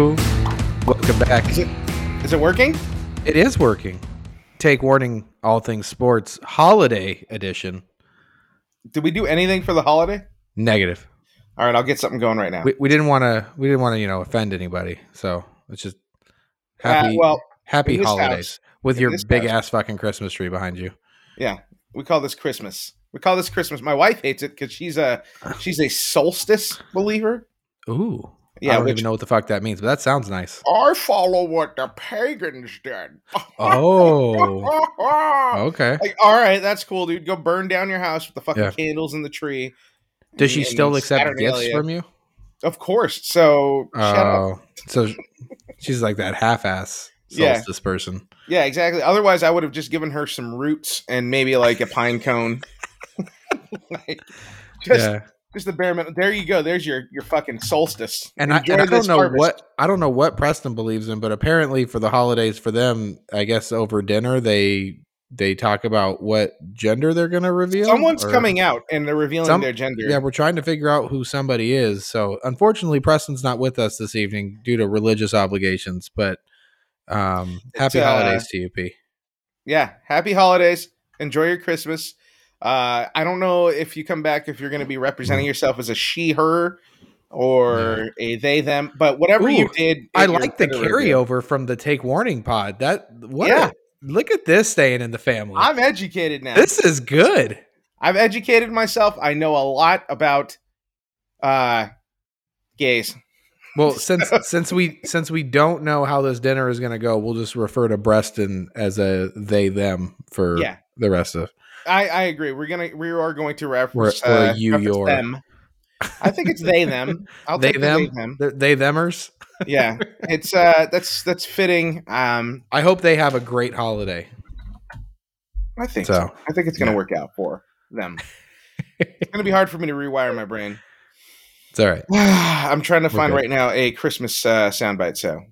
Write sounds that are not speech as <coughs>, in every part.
Welcome back. Is it is it working? It is working. Take warning, all things sports, holiday edition. Did we do anything for the holiday? Negative. All right, I'll get something going right now. We, we didn't want to. We didn't want to, you know, offend anybody. So it's just happy, Uh, well, happy holidays house- with your big house- ass fucking Christmas tree behind you. yeah, we call this Christmas. We call this Christmas. My wife hates it because she's a she's a solstice believer. Ooh. Yeah, oh, I don't which- even know what the fuck that means, but that sounds nice. I follow what the pagans did. Oh. <laughs> Okay. Like, all right, that's cool, dude. Go burn down your house with the fucking Yeah. candles in the tree. Does she still accept Saturnalia. gifts from you? Of course. So. Oh, so she's like that half-ass Yeah. solstice person. Yeah, exactly. Otherwise, I would have just given her some roots and maybe like a pine cone. <laughs> like, just, yeah, just the bare minimum. There you go. There's your your fucking solstice. and I, and I don't know harvest. what I don't know what Preston believes in, but apparently for the holidays for them, I guess over dinner they they talk about what gender they're going to reveal. Someone's or- coming out and they're revealing Some- their gender. Yeah, we're trying to figure out who somebody is. So unfortunately, Preston's not with us this evening due to religious obligations. But um, happy uh, holidays to you, P. yeah. Happy holidays. Enjoy your Christmas. Uh, I don't know if you come back if you're going to be representing yourself as a she her or a they them, but whatever you did, I like the Twitter review- carryover from the Take Warning pod. That what? Yeah. a- look at this staying in the family. I'm educated now. this is good. I've educated myself. I know a lot about uh gays. Well, <laughs> since since we since we don't know how this dinner is going to go, we'll just refer to Preston as a they them for Yeah. the rest of. I, I agree. We're gonna we are going to reference, Or- or uh, you, reference your. them. I think it's they them. I'll They take the them? they them. They're- They themers. Yeah, it's uh that's that's fitting. Um, I hope they have a great holiday. I think so. So I think it's gonna yeah. work out for them. <laughs> it's gonna be hard for me to rewire my brain. it's all right. <sighs> I'm trying to We're find good. right now a Christmas uh, soundbite. So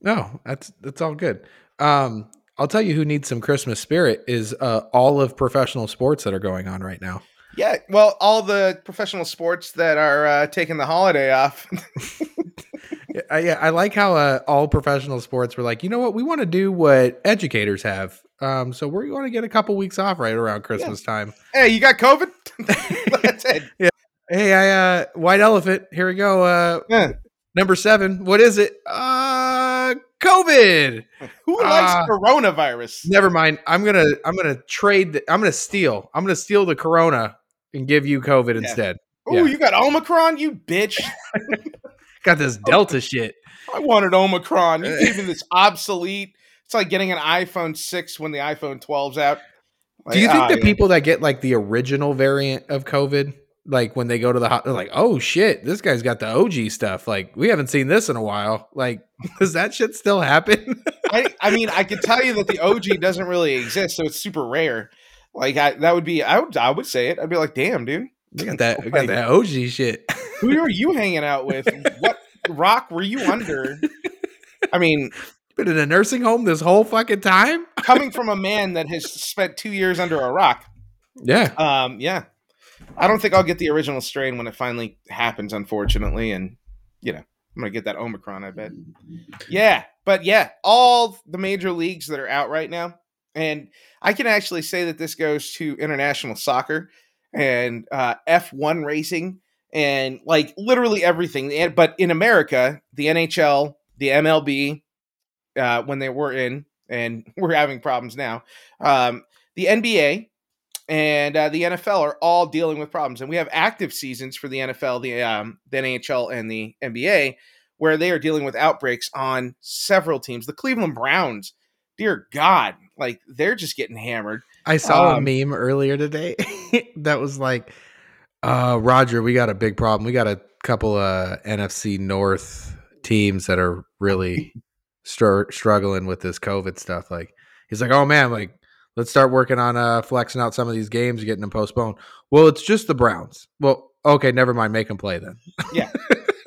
No, that's that's all good. Um, I'll tell you who needs some Christmas spirit is uh, all of professional sports that are going on right now. yeah, well, all the professional sports that are uh, taking the holiday off. <laughs> Yeah, I, yeah, I like how uh, all professional sports were like, you know what, we want to do what educators have. Um, so we're going to get a couple weeks off right around Christmas time. hey, you got COVID? <laughs> That's it. <laughs> Hey, I uh, white elephant. Here we go. Uh, Yeah. number seven. What is it? Uh, COVID. Who likes Ah. coronavirus? Never mind. I'm gonna I'm gonna trade. The, I'm gonna steal. I'm gonna steal the Corona and give you COVID Yeah. instead. Oh, Yeah. you got Omicron, you bitch. <laughs> Got this <laughs> Delta shit. I wanted Omicron. You gave me <laughs> this obsolete. It's like getting an iPhone 6 when the iPhone 12's out. Do you think ah, the yeah. people that get like the original variant of COVID, like when they go to the hot, they're like, oh shit, this guy's got the OG stuff. Like we haven't seen this in a while. Like, <laughs> does that shit still happen? <laughs> I, I mean, I could tell you that the OG doesn't really exist, so it's super rare. Like I, that would be, I would, I would say it. I'd be like, damn, dude, we got <laughs> that. We got that OG shit. who are you hanging out with? What rock were you under? I mean, Been in a nursing home this whole fucking time. coming from a man that has spent two years under a rock. Yeah. Um, yeah, I don't think I'll get the original strain when it finally happens, unfortunately. And you know, I'm gonna get that Omicron. I bet. Yeah, but yeah, all the major leagues that are out right now, and I can actually say that this goes to international soccer and uh, F1 racing and like literally everything. But in America, the NHL, the MLB, uh, when they were in, and <laughs> we're having problems now. Um, the NBA and uh, the NFL are all dealing with problems, and we have active seasons for the NFL, the um, the NHL, and the NBA, where they are dealing with outbreaks on several teams. The Cleveland Browns, dear God, like they're just getting hammered. I saw Um, a meme earlier today <laughs> that was like, uh, Roger, we got a big problem. We got a couple uh NFC North teams that are really <laughs> str- struggling with this COVID stuff. Like he's like, oh man, like let's start working on uh flexing out some of these games, getting them postponed. Well, it's just the Browns. Well, okay, never mind, make them play then. <laughs>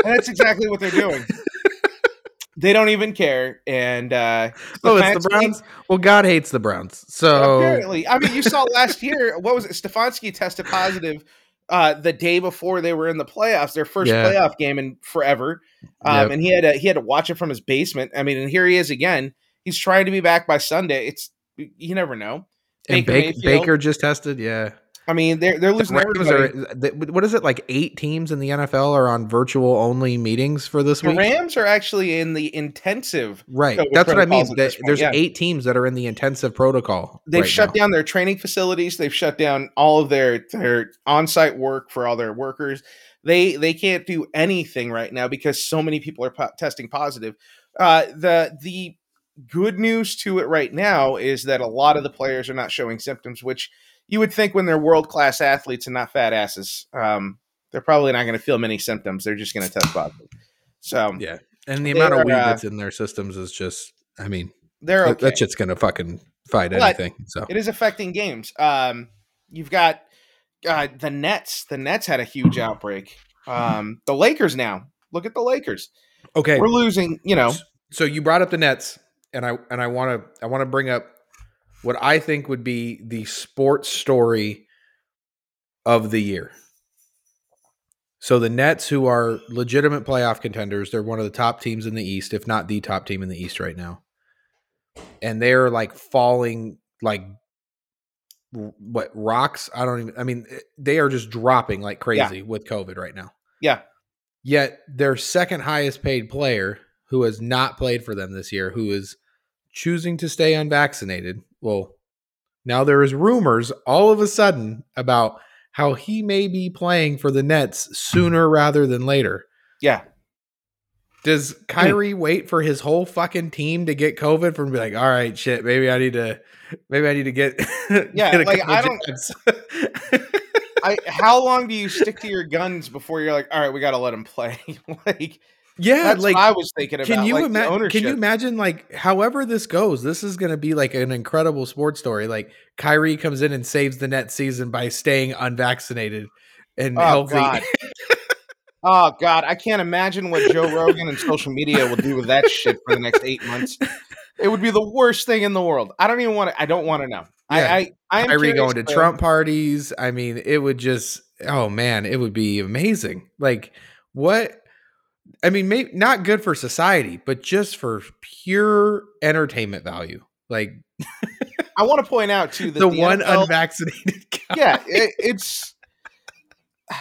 And that's exactly what they're doing. they don't even care. And uh, oh, it's the Browns. Well, God hates the Browns. So Apparently, I mean, you saw last year. What was it? Stefanski tested positive uh, the day before they were in the playoffs, their first Yeah. playoff game in forever, um, Yep. and he had to he had to watch it from his basement. I mean, and here he is again. He's trying to be back by Sunday. It's you never know. and Baker Baker, just tested. Yeah. I mean, they're they're losing Rams are, what is it like? Eight teams in the NFL are on virtual only meetings for this the week. Rams are actually in the intensive. Right. That's what I mean. That- There's yeah. eight teams that are in the intensive protocol. They've right shut now. down their training facilities. They've shut down all of their their on site work for all their workers. They they can't do anything right now because so many people are po- testing positive. Uh, the the good news to it right now is that a lot of the players are not showing symptoms, which you would think when they're world class athletes and not fat asses, um, they're probably not going to feel many symptoms. They're just going to test positive. So Yeah. And the amount of weed uh, that's in their systems is just, I mean, they're that- okay. that shit's going to fucking fight But- anything. So, It is affecting games. Um, you've got uh, the Nets. The Nets had a huge outbreak. Um, the Lakers now. Look at the Lakers. okay. We're losing. You know, So you brought up the Nets, and I and I want to I want to bring up what I think would be the sports story of the year. So the Nets, who are legitimate playoff contenders, they're one of the top teams in the East, if not the top team in the East right now, and they're like falling like what rocks. I don't even. I mean, eh, they are just dropping like crazy with COVID right now. yeah, Yet their second highest paid player, who has not played for them this year, who is choosing to stay unvaccinated, well, now there is rumors all of a sudden about how he may be playing for the Nets sooner rather than later. yeah. Does hmm. Kyrie wait for his whole fucking team to get COVID to be like, all right, shit, maybe I need to, maybe I need to get, <laughs> Yeah, get like, I don't- I, how long do you stick to your guns before you're like, all right, we got to let him play? <laughs> like, yeah, that's like what I was thinking about. Can you like, imagine? Can you imagine like however this goes? This is going to be like an incredible sports story. Like Kyrie comes in and saves the net season by staying unvaccinated and healthy. Oh healthy. God. oh God, I can't imagine what Joe Rogan and social media will do with that shit for the next eight months. It would be the worst thing in the world. I don't even want to. I don't want to know. Yeah. I, I, I am going to to- Trump parties. I mean, it would just oh man, it would be amazing. Like what? I mean, maybe not good for society, but just for pure entertainment value. Like <laughs> I want to point out too that the, the, one NFL unvaccinated <laughs> guy. yeah, it, it's. <sighs>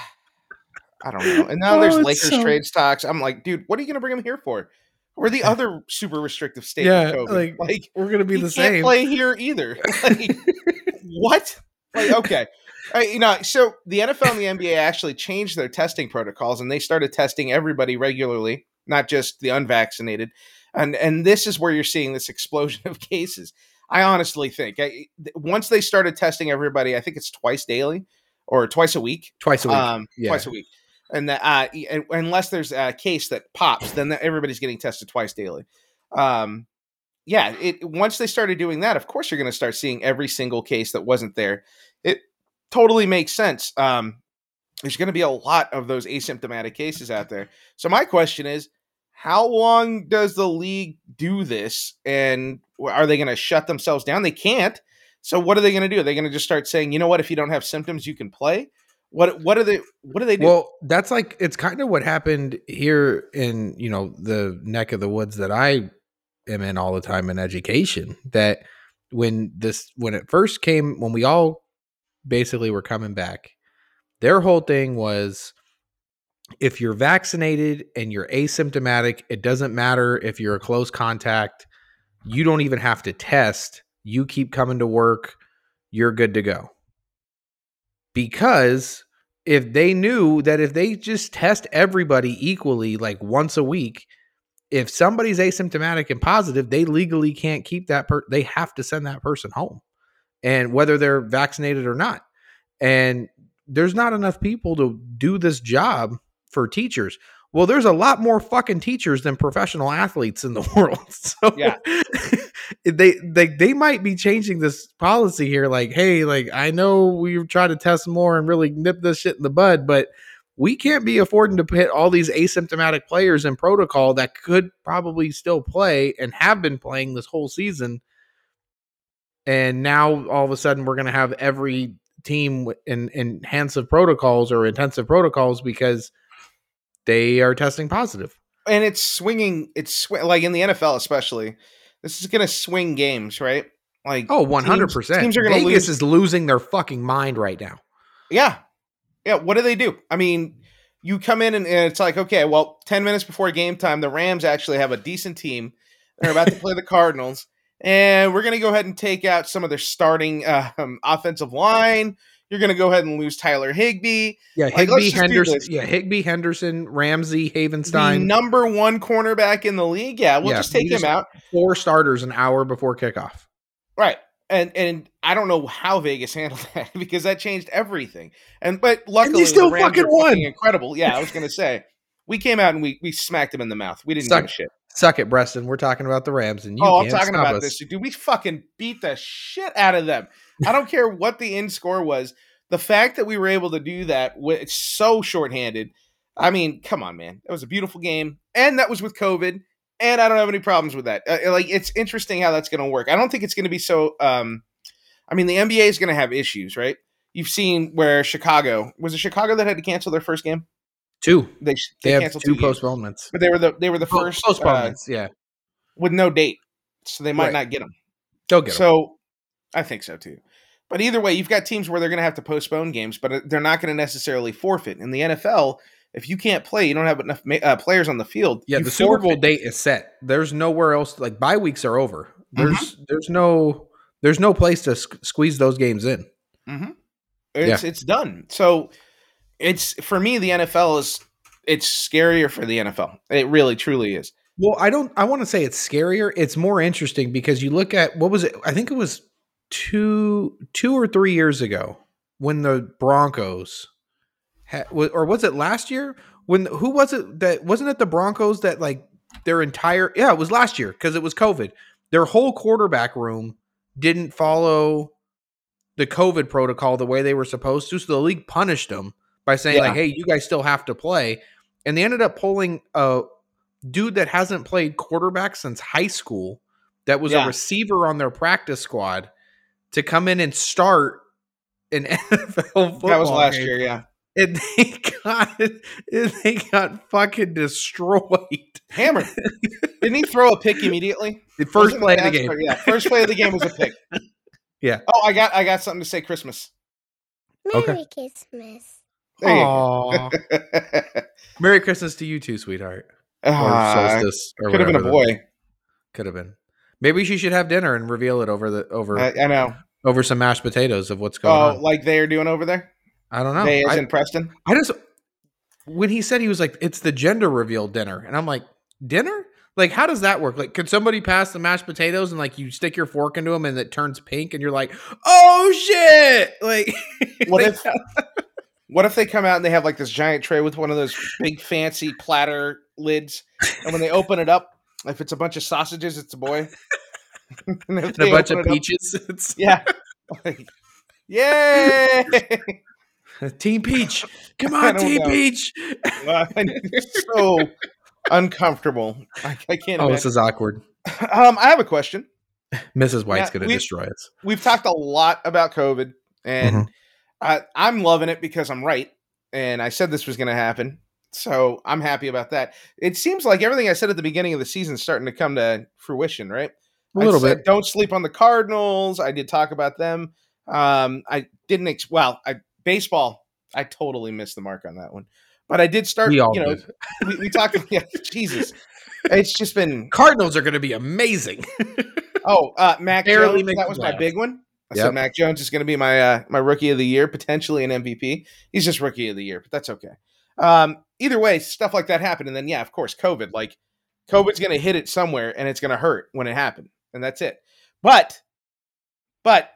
I don't know. And now Oh, there's Lakers so- trade stocks. I'm like, dude, what are you going to bring him here for? We're the <laughs> other super restrictive state. Yeah, COVID. like, like We're gonna be he the same. play here either. Like, what? Like, okay. Uh, you know, so the NFL and the NBA actually changed their testing protocols and they started testing everybody regularly, not just the unvaccinated. And and this is where you're seeing this explosion of <laughs> cases. I honestly think I, once they started testing everybody, I think it's twice daily or twice a week. Twice a week. Um, Yeah. twice a week. And that, uh, and- unless there's a case that pops, then everybody's getting tested twice daily. Um, yeah, it once they started doing that, of course you're going to start seeing every single case that wasn't there. It totally makes sense. Um, there's going to be a lot of those asymptomatic cases out there. So my question is, how long does the league do this, and are they going to shut themselves down? They can't. So what are they going to do? Are they going to just start saying, you know what, if you don't have symptoms, you can play? What what are they? What do they do? Well, that's like it's kind of what happened here in you know the neck of the woods that I am in all the time in education. That when this when it first came, when we all basically were coming back, their whole thing was if you're vaccinated and you're asymptomatic, it doesn't matter if you're a close contact. You don't even have to test. You keep coming to work. You're good to go because if they knew that if they just test everybody equally like once a week if somebody's asymptomatic and positive they legally can't keep that per they have to send that person home and whether they're vaccinated or not and there's not enough people to do this job for teachers Well, there's a lot more fucking teachers than professional athletes in the <laughs> world. So Yeah. <laughs> they they they might be changing this policy here. Like, hey, like I know we try to test more and really nip this shit in the bud, but we can't be affording to put all these asymptomatic players in protocol that could probably still play and have been playing this whole season. And now all of a sudden we're going to have every team in in intensive protocols or intensive protocols because they are testing positive. and it's swinging. It's sw- like in the NFL, especially. This is going to swing games, right? Like Oh, 100%. Teams, teams are going to lose. is losing their fucking mind right now. Yeah. Yeah. What do they do? I mean, you come in and, and it's like, okay, well, 10 minutes before game time, the Rams actually have a decent team. They're about to play the <laughs> Cardinals. And we're going to go ahead and take out some of their starting um, offensive line. You're going to go ahead and lose Tyler Higbee, Yeah, Higbee do Henderson. Yeah, Higbee Henderson, Ramsey, the Havenstein. number one cornerback in the league. Yeah, we'll Yeah, just take him out. four starters an hour before kickoff. Right. And and I don't know how Vegas <laughs> handled that because that changed everything. And but luckily still the fucking won. incredible. Yeah, I was gonna say. We came out and we we smacked him in the mouth. We didn't Suck- give a shit. Suck it, Preston. We're talking about the Rams, and you oh, I'm talking about us. this. Dude, we fucking beat the shit out of them. I don't care what the end score was. The fact that we were able to do that with it's so shorthanded. I mean, come on, man. That was a beautiful game. And that was with COVID. And I don't have any problems with that. Uh, like it's interesting how that's going to work. I don't think it's going to be so um I mean, the NBA is going to have issues, right? You've seen where Chicago was it Chicago that had to cancel their first game? Two. They They, they, have canceled two two games. postponements. but they were the they were the first uh, postponements. yeah, with no date, so they might Right. not get them. they'll get. So I think so too. But either way, you've got teams where they're going to have to postpone games, but uh, they're not going to necessarily forfeit. In the NFL, if you can't play, you don't have enough ma- uh, players on the field. Yeah, the Super Bowl date is set. There's nowhere else. Like bye weeks are over. There's Mm-hmm. there's no there's no place to sq- squeeze those games in. Mm-hmm. It's it's done. So it's for me, the NFL is it's scarier for the NFL. It really truly is. Well, I don't. I want to say it's scarier. It's more interesting because you look at what was it? I think it was two two or three years ago when the Broncos, ha, wa- or was it last year? When who was it that wasn't it the Broncos that like their entire yeah it was last year because it was COVID. Their whole quarterback room didn't follow the COVID protocol the way they were supposed to, so the league punished them by saying Yeah. like, "Hey, you guys still have to play," and they ended up pulling a dude that hasn't played quarterback since high school, that was Yeah. a receiver on their practice squad, to come in and start an <laughs> NFL football. that was last game. year, yeah. and they got and they got fucking destroyed. Hammered. Didn't he throw a pick immediately? The 1st Wasn't play of the that- game. Yeah, first play of the game was a pick. <laughs> Yeah. Oh, I got I got something to say. Christmas. Okay. Merry Christmas. You <laughs> Merry Christmas to you too, sweetheart. Or ah, could have been a boy. Could have been. Maybe she should have dinner and reveal it over the over I, I know. over some mashed potatoes of what's going Oh, on. like they are doing over there. I don't know. they is I, in Preston. I just when he said he was like, it's the gender reveal dinner, and I'm like, dinner? Like, how does that work? Like, could somebody pass the mashed potatoes and like you stick your fork into them and it turns pink and you're like, oh shit! Like, <laughs> What like, if what if they come out and they have like this giant tray with one of those big fancy platter lids, and when they open it up, if it's a bunch of sausages, it's a boy. <laughs> and if and a bunch of it up- peaches? <laughs> It's <laughs> yeah. Like, Yay! Team Peach. Come on, Team know. Peach. it's so uncomfortable. I, I can't. Oh, this is awkward. Um, I have a question. Mrs. White's gonna destroy us. We've talked a lot about COVID, and Mhm. I, I'm loving it because I'm right, and I said this was going to happen, so I'm happy about that. It seems like everything I said at the beginning of the season is starting to come to fruition, right? A I little said, bit. Don't sleep on the Cardinals. I did talk about them. Um, I didn't. Ex- well, I baseball. I totally missed the mark on that one, but I did start. We all you know, did. <laughs> we, we talked. Yeah, Jesus, it's just been. Cardinals are gonna be amazing. Oh, uh, Mac Barely Jones. That was my big one. I Yep. said Mac Jones is going to be my uh, my rookie of the year, potentially an MVP. He's just rookie of the year, but that's okay. Um, either way, stuff like that happened, and then yeah, of course, COVID. Like COVID's going to hit it somewhere, and it's going to hurt when it happened, and that's it. But, but,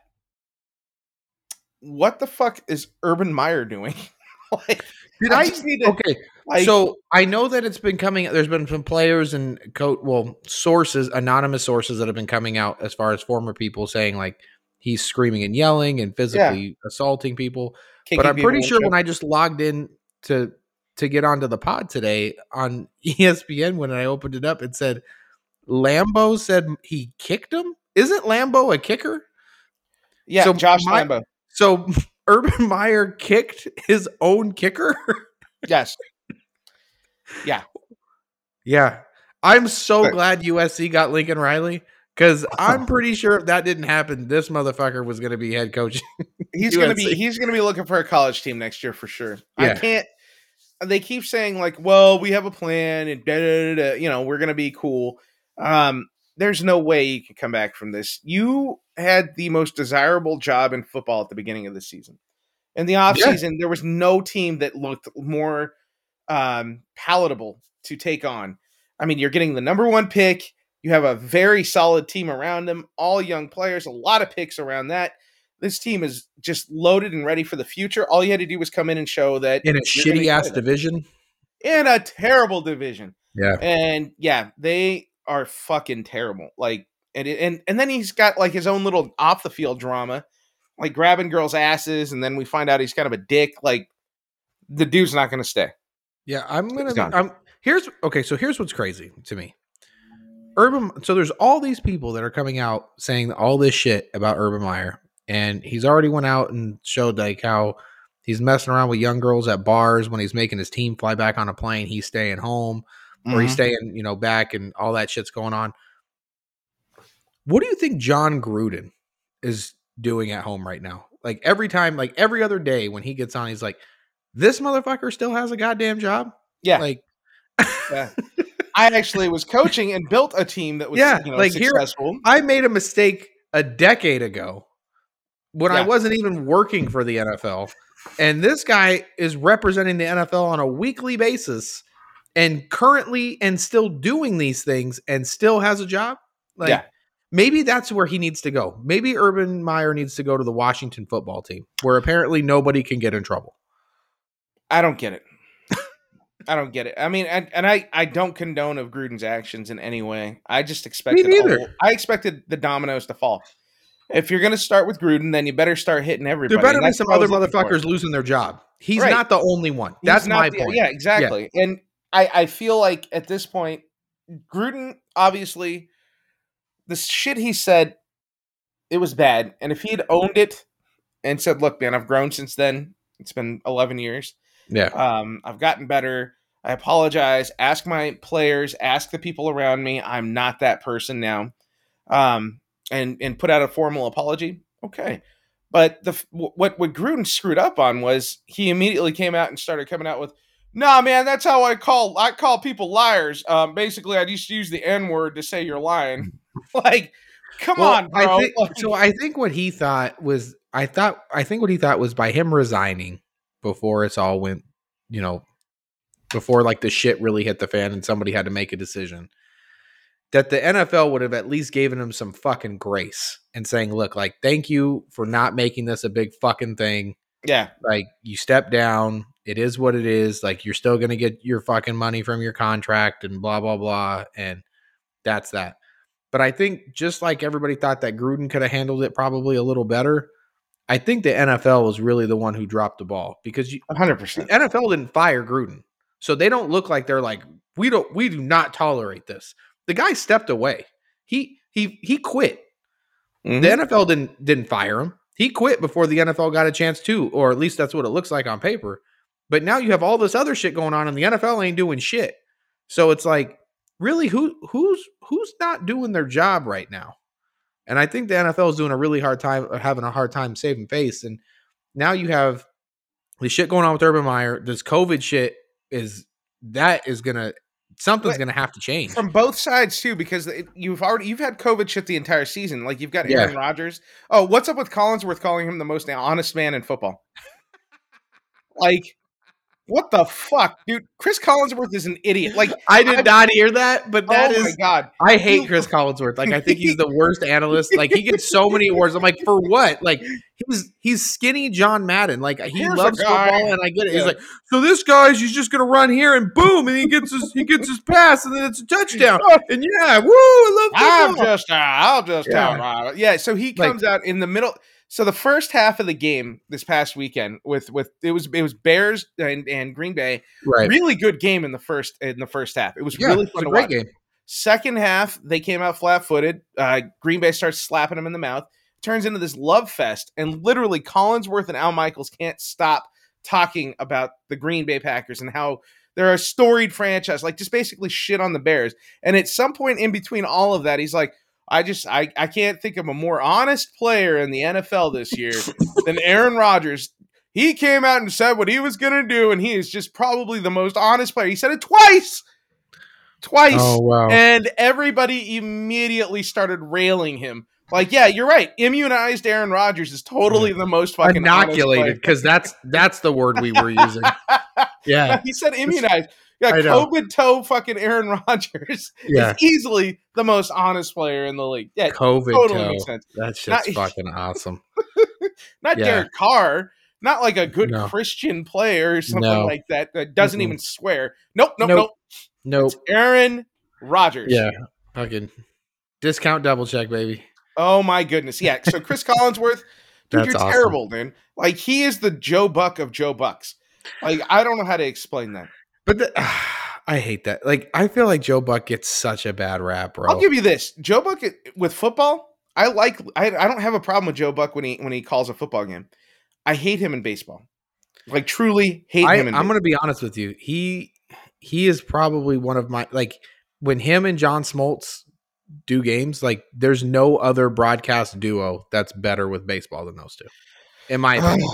what the fuck is Urban Meyer doing? <laughs> like, Did I I? just need to- Okay, like, so I know that it's been coming. There's been some players and coach, well, sources, anonymous sources that have been coming out as far as former people saying like he's screaming and yelling and physically assaulting people. kicking but I'm pretty sure when I just logged in to to get onto the pod today on <laughs> ESPN when I opened it up, it said Lambo said he kicked him. Isn't Lambo a kicker? yeah, so Josh my- Lambo. So <laughs> Urban Meyer kicked his own kicker. Yes, yeah, <laughs> Yeah. I'm so glad USC got Lincoln Riley because I'm pretty sure if that didn't happen, this motherfucker was going to be head coach. <laughs> he's gonna be he's gonna be looking for a college team next year for sure. I can't. They keep saying like, "Well, we have a plan," and da, da, da, da, you know, we're gonna be cool. Um, there's no way you can come back from this. You had the most desirable job in football at the beginning of the season. In the offseason, there was no team that looked more um, palatable to take on. I mean, you're getting the number one pick. You have a very solid team around them, all young players, a lot of picks around that. This team is just loaded and ready for the future. All you had to do was come in and show that in a shitty ass division. in a terrible division. Yeah. And yeah, they are fucking terrible. Like and and and then he's got like his own little off the field drama, like grabbing girls' asses, and then we find out he's kind of a dick. Like the dude's not going to stay. Yeah, I'm gonna. I'm here's okay. So here's what's crazy to me. Urban. So there's all these people that are coming out saying all this shit about Urban Meyer, and he's already went out and showed like how he's messing around with young girls at bars when he's making his team fly back on a plane. He's staying home or he's Mhm. staying, you know, back, and all that shit's going on. What do you think Jon Gruden is doing at home right now? Like every time, like every other day when he gets on, he's like, "This motherfucker still has a goddamn job." yeah, Like, yeah. <laughs> I actually was coaching and built a team that was Yeah, you know, like here- successful. I made a mistake a decade ago when I wasn't even working for the NFL. And this guy is representing the NFL on a weekly basis and currently and still doing these things and still has a job. Like Yeah. maybe that's where he needs to go. Maybe Urban Meyer needs to go to the Washington football team where apparently nobody can get in trouble. I don't get it. I don't get it. I mean, and, and I I don't condone of Gruden's actions in any way. I just expected neither. all- I expected the dominoes to fall. If you're going to start with Gruden, then you better start hitting everybody. There better be some other for. motherfuckers losing their job. He's Right. not the only one. That's my the- point. Yeah, exactly. And I, I feel like at this point, Gruden obviously the shit he said, it was bad. And if he had owned it and said, "Look, man, I've grown since then. It's been 11 years. Yeah. Um, I've gotten better. I apologize. Ask my players. Ask the people around me. I'm not that person now." Um, and and put out a formal apology. Okay. But the what what Gruden screwed up on was he immediately came out and started coming out with, "Nah, man, that's how I call I call people liars. Um, basically, I just use the N word to say you're lying. <laughs> like, come Well, on, bro. I think, so I think what he thought was I thought I think what he thought was by him resigning before it's all went, you know, before like the shit really hit the fan and somebody had to make a decision. That the NFL would have at least given him some fucking grace and saying, look, like, thank you for not making this a big fucking thing. yeah, Like, you step down. It is what it is. Like, you're still going to get your fucking money from your contract and blah, blah, blah. And that's that. But I think just like everybody thought that Gruden could have handled it probably a little better, I think the NFL was really the one who dropped the ball because you, 100%. NFL didn't fire Gruden, so they don't look like they're like we don't we do not tolerate this. The guy stepped away. He he he quit. Mm-hmm. The NFL didn't didn't fire him. He quit before the NFL got a chance to, or at least that's what it looks like on paper. But now you have all this other shit going on, and the NFL ain't doing shit. So it's like, really, who who's who's not doing their job right now? And I think the NFL is doing a really hard time, uh, having a hard time saving face. And now you have the shit going on with Urban Meyer. This COVID shit is that is gonna something's But- gonna have to change. from both sides too, because it, you've already you've had COVID shit the entire season. Like you've got Yeah. Aaron Rodgers. Oh, what's up with Collinsworth calling him the most honest man in football? like, What the fuck, dude? Chris Collinsworth is an idiot. Like, I did I- not hear that, but that oh is. my god, I hate Chris Collinsworth. Like I think he's the worst <laughs> analyst. Like he gets so many awards. I'm like, for what? Like he's he's skinny John Madden. Like he loves football, and I get it. He's like, so this guy's he's just gonna run here and boom, and he gets his he gets his pass, and then it's a touchdown. <laughs> And yeah, woo, I love I'm just, uh, I'll just Yeah. tell Robert. Yeah, so he Like- comes out in the middle. So the first half of the game this past weekend with with it was it was Bears and, and Green Bay. right. Really good game in the first in the first half. It was Yeah, really fun a to great watch. game. Second half, they came out flat footed. Uh, Green Bay starts slapping them in the mouth. Turns into this love fest, and literally Collinsworth and Al Michaels can't stop talking about the Green Bay Packers and how they're a storied franchise, like just basically shit on the Bears. And at some point in between all of that, he's like, I just I, I can't think of a more honest player in the NFL this year than Aaron Rodgers. He came out and said what he was gonna do, and he is just probably the most honest player. He said it twice. Twice. Oh wow. And everybody immediately started railing him. Like, yeah, you're right. Immunized Aaron Rodgers is totally the most fucking Inoculated because that's that's the word we were using. <laughs> Yeah, he said immunized. Yeah. COVID toe fucking Aaron <laughs> Rodgers yeah. is easily the most honest player in the league. Yeah, COVID totally toe. makes sense. That's just fucking awesome. <laughs> Not Yeah. Derek Carr, not like a good No. Christian player or something No. like that that doesn't Mm-mm. even swear. Nope, nope, Nope. nope. Nope. It's Aaron Rodgers. Yeah. Fucking discount double check, baby. Oh my goodness. Yeah. So Chris <laughs> Collinsworth, dude, you're awesome. terrible, dude. Like he is the Joe Buck of Joe Bucks. Like I don't know how to explain that. But the, <sighs> I hate that. Like I feel like Joe Buck gets such a bad rap, bro. I'll give you this. Joe Buck with football, I like I, I don't have a problem with Joe Buck when he when he calls a football game. I hate him in baseball. Like truly hate I, him in I'm going to be honest with you. He he is probably one of my like when him and John Smoltz do games. Like there's no other broadcast duo that's better with baseball than those two, in my <sighs> opinion.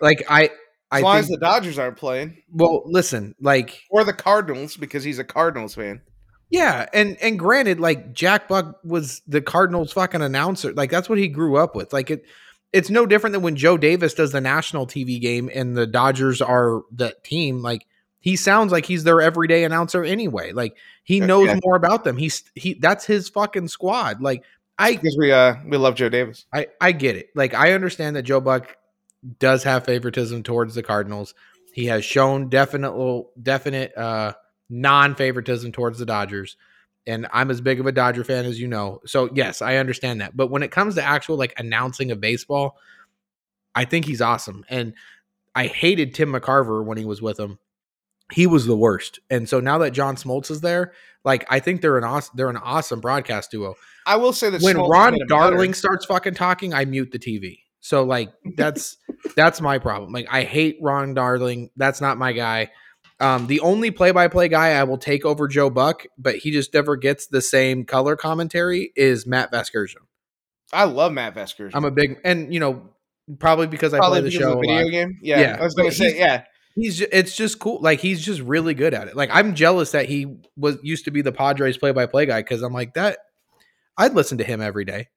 like I I as long think, as the Dodgers aren't playing. well listen like Or the Cardinals, because he's a Cardinals fan. Yeah, and and granted, like Jack Buck was the Cardinals' fucking announcer. Like that's what he grew up with. Like it, it's no different than when Joe Davis does the national TV game and the Dodgers are the team. Like he sounds like he's their everyday announcer anyway. Like he knows yeah. more about them. He's he that's his fucking squad. Like I Because we uh we love Joe Davis. I I get it. Like I understand that Joe Buck does have favoritism towards the Cardinals. He has shown definite definite uh non-favoritism towards the Dodgers. And I'm as big of a Dodger fan as you know. So yes, I understand that. But when it comes to actual like announcing of baseball, I think he's awesome. And I hated Tim McCarver when he was with him. He was the worst. And so now that John Smoltz is there, like I think they're an awesome they're an awesome broadcast duo I will say that when Smoltz Ron him better. Darling starts fucking talking, I mute the TV. So like <laughs> that's that's my problem. Like I hate Ron Darling. That's not my guy. Um, the only play-by-play guy I will take over Joe Buck, but he just never gets the same color commentary is Matt Vasgersian. I love Matt Vesker. I'm a big and you know probably because I Probably play the show. video game. Yeah, Yeah, I was gonna say yeah. He's it's just cool. Like he's just really good at it. Like I'm jealous that he was used to be the Padres play-by-play guy because I'm like that. I'd listen to him every day.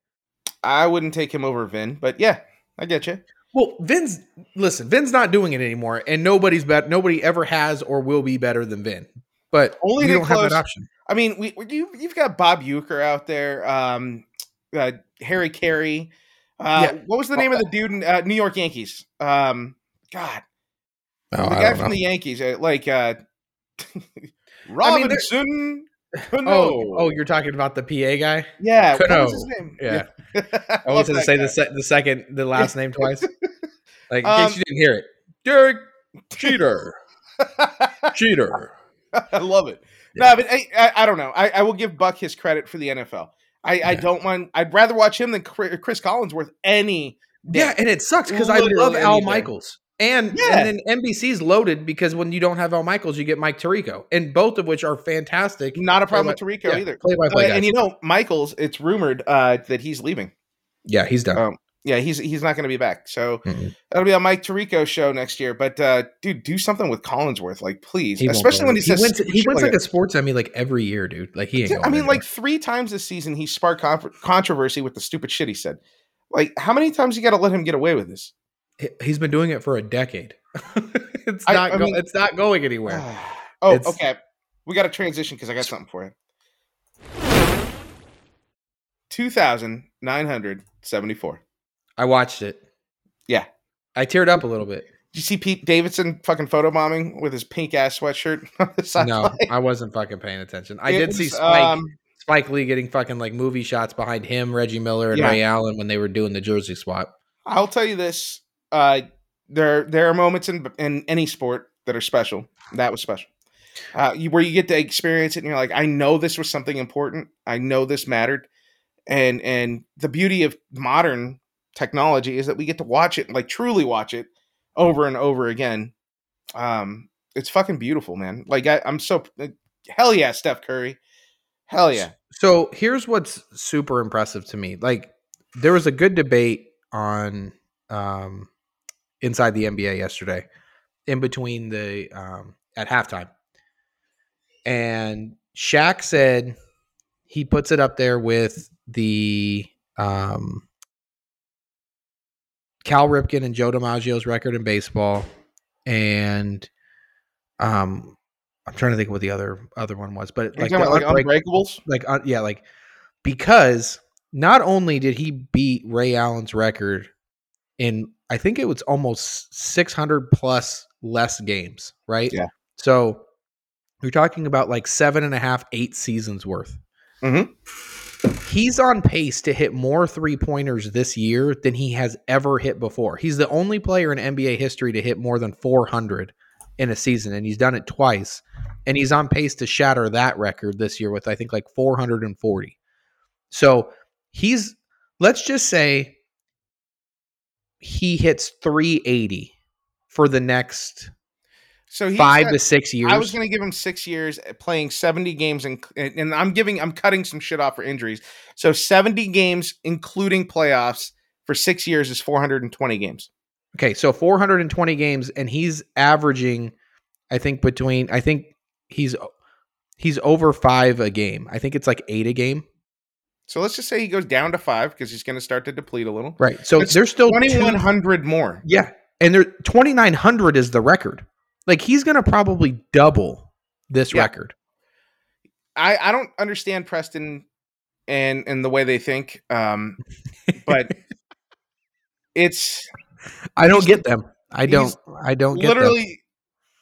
I wouldn't take him over Vin, but yeah, I get you. Well, Vin's listen, Vin's not doing it anymore, and nobody's bet nobody ever has or will be better than Vin. But Only we don't have close- that option. I mean, we, we- you you've got Bob Uecker out there, um, uh, Harry Caray. Uh, Yeah. What was the name of the dude in uh, New York Yankees? Um, God, Oh, the I guy don't from know. the Yankees, uh, like uh, <laughs> I mean, Robinson. Cano. oh, oh, you're talking about the PA guy? yeah. What Cano. was his name? Yeah. I <laughs> wanted to say guy. the se- the second the last name <laughs> twice. Like in Um, case you didn't hear it, Derek Cheater, <laughs> Cheater. I love it. Yeah. No, but I, I, I don't know. I, I will give Buck his credit for the NFL. I, I don't mind. I'd rather watch him than Chris Collinsworth any. day. Yeah, and it sucks because I love Al. Michaels. And, Yeah. and then NBC's loaded because when you don't have Al Michaels, you get Mike Tirico, and both of which are fantastic. not a problem with Play Tirico yeah, either. Play-by-play Uh, and you know, Michaels. It's rumored uh, that he's leaving. yeah, he's done. Um, yeah, he's he's not going to be back. So Mm-mm. that'll be a Mike Tirico show next year. But uh, dude, do something with Collinsworth, like please, He especially when he says wins, he wins like like a sports Emmy like every year, dude. Like he ain't. I mean, anywhere. like three times this season, he sparked con- controversy with the stupid shit he said. Like, how many times you got to let him get away with this? He- he's been doing it for a decade. <laughs> it's I- not. I go- mean- it's not going anywhere. <sighs> oh, It's- okay. We got to transition because I got something for you. Two thousand nine hundred seventy-four. I watched it. Yeah. I teared up a little bit. Did you see Pete Davidson fucking photobombing with his pink ass sweatshirt <laughs> on the No, sideline? I wasn't fucking paying attention. I It did see Spike um, Spike Lee getting fucking like movie shots behind him, Reggie Miller, and Yeah. Ray Allen when they were doing the jersey swap. I'll tell you this: uh, there there are moments in in any sport that are special. That was special, uh, you, where you get to experience it, and you're like, I know this was something important. I know this mattered, and and the beauty of modern technology is that we get to watch it, like truly watch it, over and over again. Um, it's fucking beautiful, man. Like I, I'm so hell yeah, Steph Curry, hell yeah. So here's what's super impressive to me. Like there was a good debate on um inside the NBA yesterday, in between the um at halftime. And Shaq said he puts it up there with the um Cal Ripken and Joe DiMaggio's record in baseball. And um I'm trying to think what the other other one was, but Like, like, talking the like unbreak- unbreakables. like uh, yeah like because not only did he beat ray allen's record in i think it was almost 600 plus less games right Yeah. so you're talking about like seven and a half eight seasons worth Mhm. he's on pace to hit more three pointers this year than he has ever hit before he's the only player in nba history to hit more than 400 in a season and he's done it twice and he's on pace to shatter that record this year with I think like 440. So he's let's just say he hits 380 for the next So he's five got- to six years. I was going to give him six years uh, playing 70 games, and, and I'm giving, I'm cutting some shit off for injuries. So 70 games, including playoffs, for six years is 420 games. okay, so 420 games, and he's averaging, I think between I think he's he's over five a game. I think it's like eight a game. So let's just say he goes down to five because he's going to start to deplete a little. Right. So That's there's still two- 2,100 more. Yeah. And there 2900 is the record. Like he's going to probably double this Yeah. record. I, I don't understand Preston and and the way they think, um, but <laughs> it's I don't get them. I don't I don't get them. literally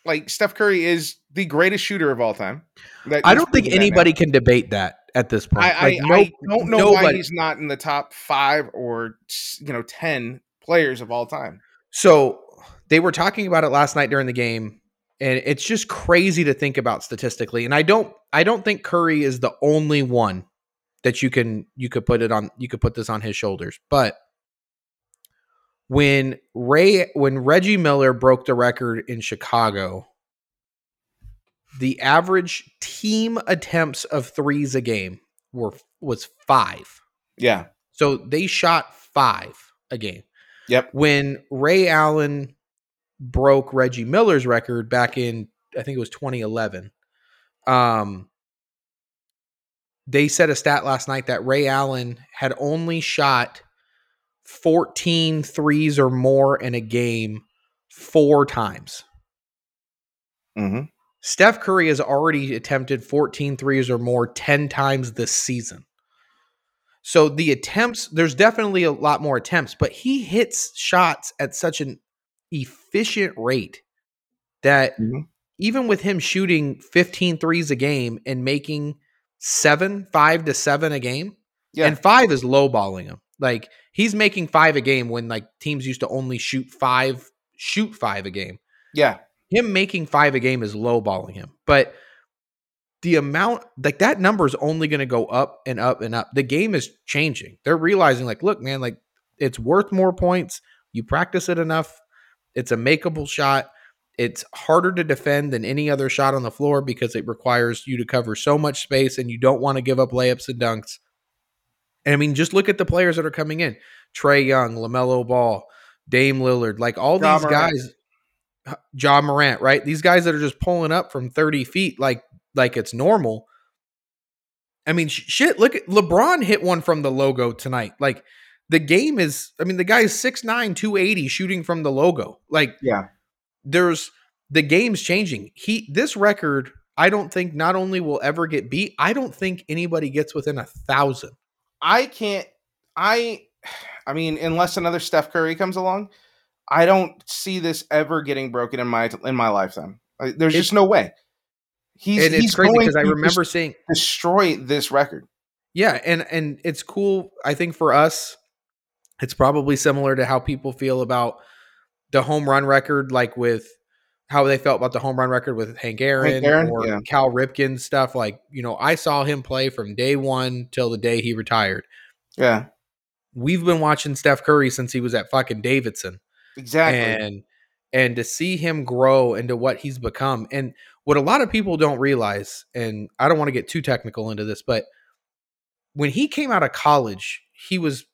like Steph Curry is the greatest shooter of all time. That- I don't think that now. anybody can debate that at this point. I, Like, I, no- I don't know why he's not in the top five or you know ten players of all time. So they were talking about it last night during the game, and it's just crazy to think about statistically. And I don't I don't think Curry is the only one that you can you could put it on you could put this on his shoulders. But when Ray when Reggie Miller broke the record in Chicago, the average team attempts of threes a game were was five. Yeah. So they shot five a game. Yep. When Ray Allen broke Reggie Miller's record back in, I think it was 2011, um, they said a stat last night that Ray Allen had only shot 14 threes or more in a game four times. Mm-hmm. Steph Curry has already attempted 14 threes or more 10 times this season. So the attempts, there's definitely a lot more attempts, but he hits shots at such an efficient rate that Mhm. even with him shooting 15 threes a game and making seven, five to seven a game, Yeah. and five is lowballing him. Like he's making five a game when like teams used to only shoot five, shoot five a game yeah. Him making five a game is lowballing him. But the amount, like that number is only going to go up and up and up. The game is changing. They're realizing, like, look, man, like it's worth more points. You practice it enough. It's a makeable shot. It's harder to defend than any other shot on the floor because it requires you to cover so much space and you don't want to give up layups and dunks. And I mean, just look at the players that are coming in Trae Young, LaMelo Ball, Dame Lillard, like all these Morant. guys. John Morant, right? These guys that are just pulling up from 30 feet like like it's normal. I mean, sh- shit, look at LeBron hit one from the logo tonight. Like the game is I mean, the guy is 6'9, 280 shooting from the logo. Like Yeah. there's the game's changing. He this record, I don't think not only will ever get beat, I don't think anybody gets within a thousand. I can't. I. <sighs> I mean, unless another Steph Curry comes along, I don't see this ever getting broken in my in my lifetime. I- There's It's- just no way. He's, and it's he's crazy going because I to remember seeing destroy this record. Yeah, and and it's cool. I think for us, it's probably similar to how people feel about the home run record, like with how they felt about the home run record with Hank Aaron, Aaron, or yeah. Cal Ripken stuff. Like you know, I saw him play from day one till the day he retired. Yeah, We've been watching Steph Curry since he was at fucking Davidson exactly. and and to see him grow into what he's become and what a lot of people don't realize and i don't want to get too technical into this but when he came out of college he was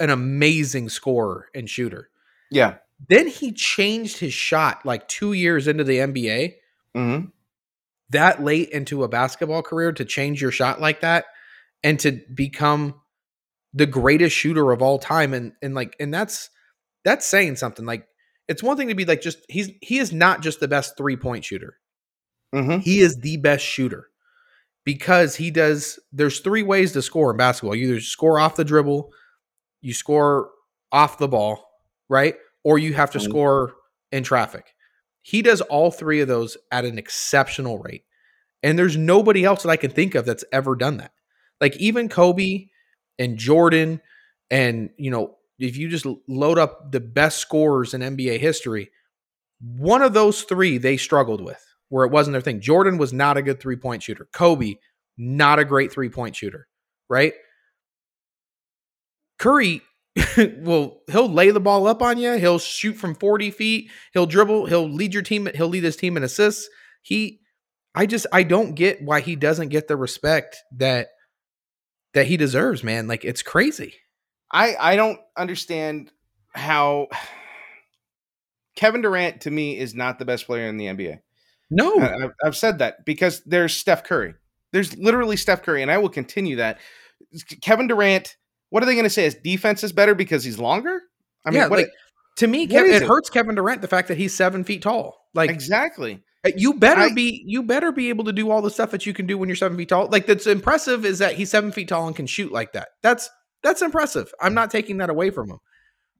an amazing scorer and shooter yeah. then he changed his shot like two years into the nba hmm that late into a basketball career to change your shot like that and to become the greatest shooter of all time and and like and that's that's saying something like it's one thing to be like just he's he is not just the best three point shooter. Hmm he is the best shooter because he does there's three ways to score in basketball. You either score off the dribble you score off the ball right? Or you have to Mhm. score in traffic. He does all three of those at an exceptional rate. And there's nobody else that i can think of that's ever done that. Like even kobe and jordan and you know if you just load up the best scorers in nba history one of those three they struggled with where it wasn't their thing. Jordan was not a good three point shooter. Kobe, not a great three point shooter, right? Curry, <laughs> well, he'll lay the ball up on you. He'll shoot from 40 feet. He'll dribble. He'll lead your team. He'll lead his team in assists. He, I just, I don't get why he doesn't get the respect that that he deserves, man. Like it's crazy. I I don't understand how <sighs> Kevin Durant to me is not the best player in the NBA. No, I- I've, said that because there's Steph Curry. There's literally Steph Curry, and I will continue that. Kevin Durant. What are they going to say? His defense is better because he's longer. I mean, yeah, what like to me, what it it? hurts Kevin Durant the fact that he's seven feet tall. Like exactly. Uh, You better I- be you better be able to do all the stuff that you can do when you're seven feet tall. Like that's impressive is that he's seven feet tall and can shoot like that. That's that's impressive. I'm not taking that away from him.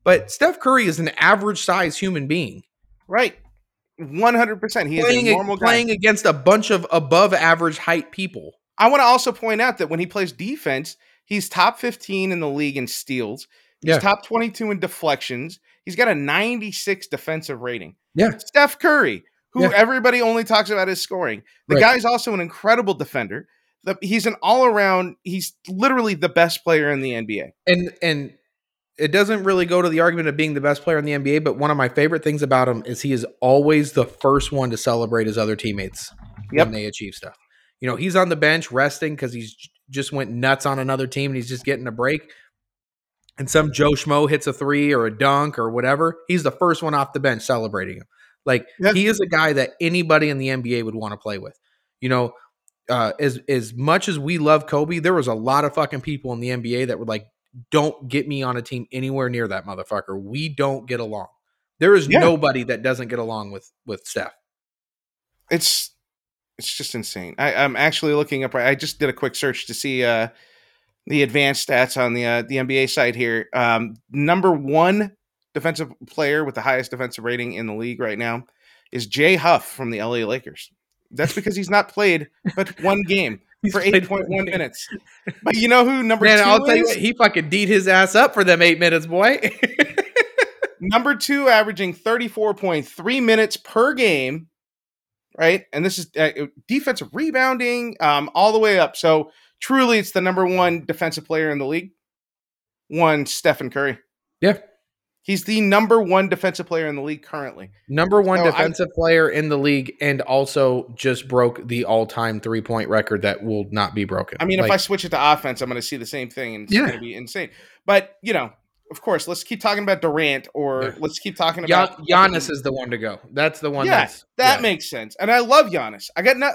But Steph Curry is an average size human being Right. One hundred percent. He is playing, a normal guy. playing against a bunch of above average height people. I want to also point out that when he plays defense, he's top 15 in the league in steals. He's Yeah. top 22 in deflections. He's got a 96 defensive rating. Yeah. Steph Curry, who Yeah. everybody only talks about as scoring. The Right. guy's also an incredible defender. The- he's an all around, he's literally the best player in the NBA. And and it doesn't really go to the argument of being the best player in the NBA, but one of my favorite things about him is he is always the first one to celebrate his other teammates Yep. when they achieve stuff. You know, he's on the bench resting because he's just went nuts on another team and he's just getting a break. And some Joe Schmo hits a three or a dunk or whatever. He's the first one off the bench celebrating him. Like he is a guy that anybody in the NBA would want to play with. You know, uh, as as much as we love Kobe, there was a lot of fucking people in the NBA that were like, "Don't get me on a team anywhere near that motherfucker. We don't get along." There is Yeah. nobody that doesn't get along with with Steph. It's it's just insane. I, I'm actually looking up. I just did a quick search to see uh, the advanced stats on the uh, the NBA site here. Um, number one defensive player with the highest defensive rating in the league right now is Jay Huff from the LA Lakers. That's because he's not played but one game <laughs> for He's played 8.1 minutes. But you know who number Man, 2 I'll tell you what, he fucking deed his ass up for them eight minutes, boy. <laughs> number two, averaging 34.3 minutes per game, right? And this is uh, defensive rebounding um, all the way up. So truly, it's the number one defensive player in the league. One, Stephen Curry. Yeah. He's the number one defensive player in the league currently. Number one So I- defensive player in the league, and also just broke the all-time three-point record that will not be broken. I mean, if I switch it to offense, I'm going to see the same thing, and it's Yeah. going to be insane. But you know, of course, let's keep talking about Durant, or Yeah. let's keep talking Gian- about Giannis is the one to go. That's the one. Yeah, that's, That yeah. makes sense. And I love Giannis. I got not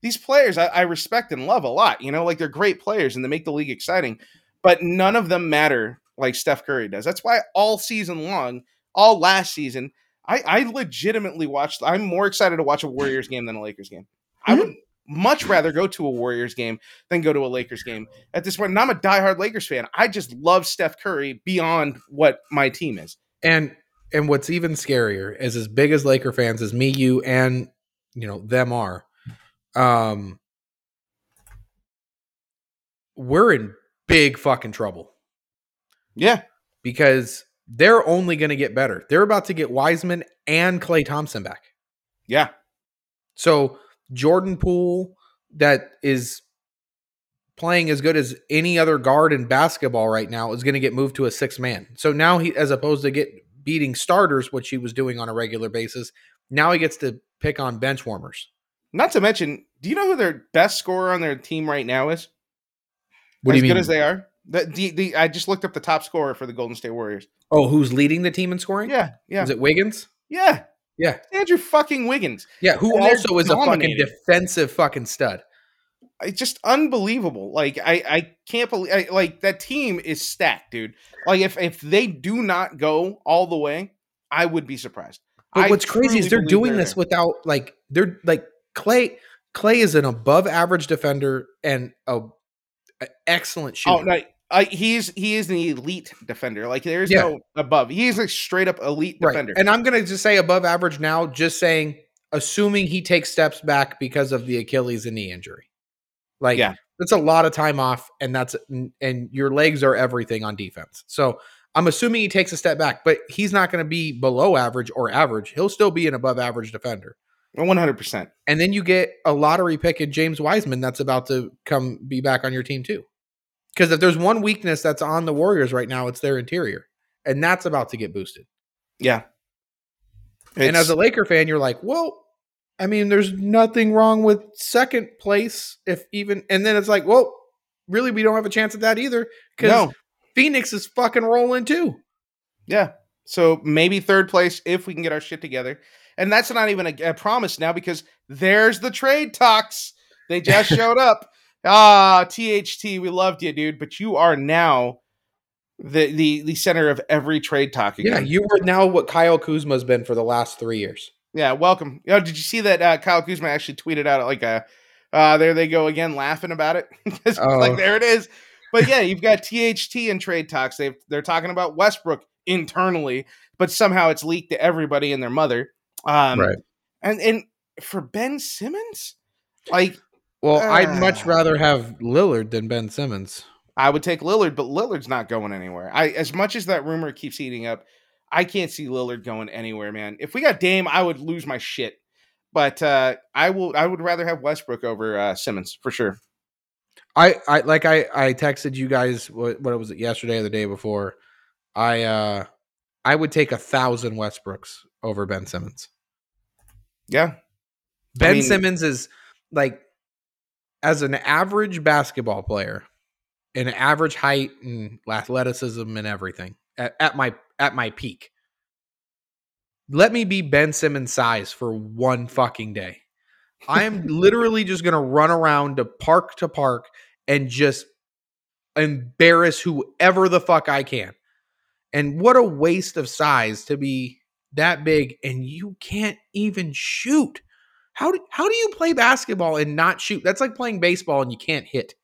these players I, I respect and love a lot. You know, like they're great players and they make the league exciting, but none of them matter like Steph Curry does. That's why all season long, all last season, I, I legitimately watched. I'm more excited to watch a Warriors game than a Lakers game. I would much rather go to a Warriors game than go to a Lakers game at this point. And I'm a diehard Lakers fan. I just love Steph Curry beyond what my team is. And and what's even scarier is as big as Laker fans as me, you, and you know them are. Um, we're in big fucking trouble Yeah, because they're only going to get better. They're about to get Wiseman and Klay Thompson back. yeah, So Jordan Poole, that is playing as good as any other guard in basketball right now, is going to get moved to a six man. So now he, as opposed to get beating starters, which he was doing on a regular basis, now he gets to pick on bench warmers. Not to mention, do you know who their best scorer on their team right now is? What as do you good mean? as they are. The, the, the, I just looked up the top scorer for the Golden State Warriors. oh, who's leading the team in scoring? Yeah, yeah, Is it Wiggins? yeah. Yeah. Andrew fucking Wiggins. Yeah, who And also is a fucking defensive fucking stud. It's just unbelievable. Like I, I can't believe I, like that team is stacked, dude. Like if if they do not go all the way, I would be surprised. But I what's crazy is they're doing they're this without like they're like Klay. Klay is an above average defender and a, a excellent oh, shooter. Oh no, I, he's he is an elite defender. Like there's Yeah. no above. He's a straight up elite right. defender. And I'm gonna just say above average now, just saying, assuming he takes steps back because of the Achilles and knee injury. Like Yeah. that's a lot of time off, and that's and your legs are everything on defense. So I'm assuming he takes a step back, but he's not going to be below average or average. He'll still be an above average defender. Oh, one hundred percent. And then you get a lottery pick in James Wiseman that's about to come be back on your team too. Because if there's one weakness that's on the Warriors right now, it's their interior. And that's about to get boosted. Yeah. and as a Laker fan, you're like, well, I mean, there's nothing wrong with second place, if even. And then it's like, well, really, we don't have a chance at that either because no, Phoenix is fucking rolling too. yeah. So maybe third place if we can get our shit together. And that's not even a, a promise now because there's the trade talks. They just <laughs> showed up. Ah, THT, we loved you, dude, but you are now the the the center of every trade talk again. Yeah, you are now what Kyle Kuzma's been for the last three years. Yeah, welcome. Oh, did you see that uh, Kyle Kuzma actually tweeted out like a uh there they go again laughing about it. <laughs> Oh. like there it is. But yeah, you've got THT in trade talks. They they're talking about Westbrook internally, but somehow it's leaked to everybody and their mother. Um Right. and and for Ben Simmons, like Well, I'd much Ah. rather have Lillard than Ben Simmons. I would take Lillard, but Lillard's not going anywhere. I as much as that rumor keeps heating up, I can't see Lillard going anywhere, man. If we got Dame, I would lose my shit. But uh, I will. I would rather have Westbrook over uh, Simmons for sure. I, I like I I texted you guys what what was it yesterday or the day before. I uh I would take a thousand Westbrooks over Ben Simmons. Yeah, Ben mean- Simmons is like as an average basketball player, an average height and athleticism and everything at, at my at my peak. Let me be Ben Simmons size for one fucking day. I am <laughs> literally just gonna run around to park to park and just embarrass whoever the fuck I can. And what a waste of size to be that big and you can't even shoot. How do how do you play basketball and not shoot? That's like playing baseball and you can't hit.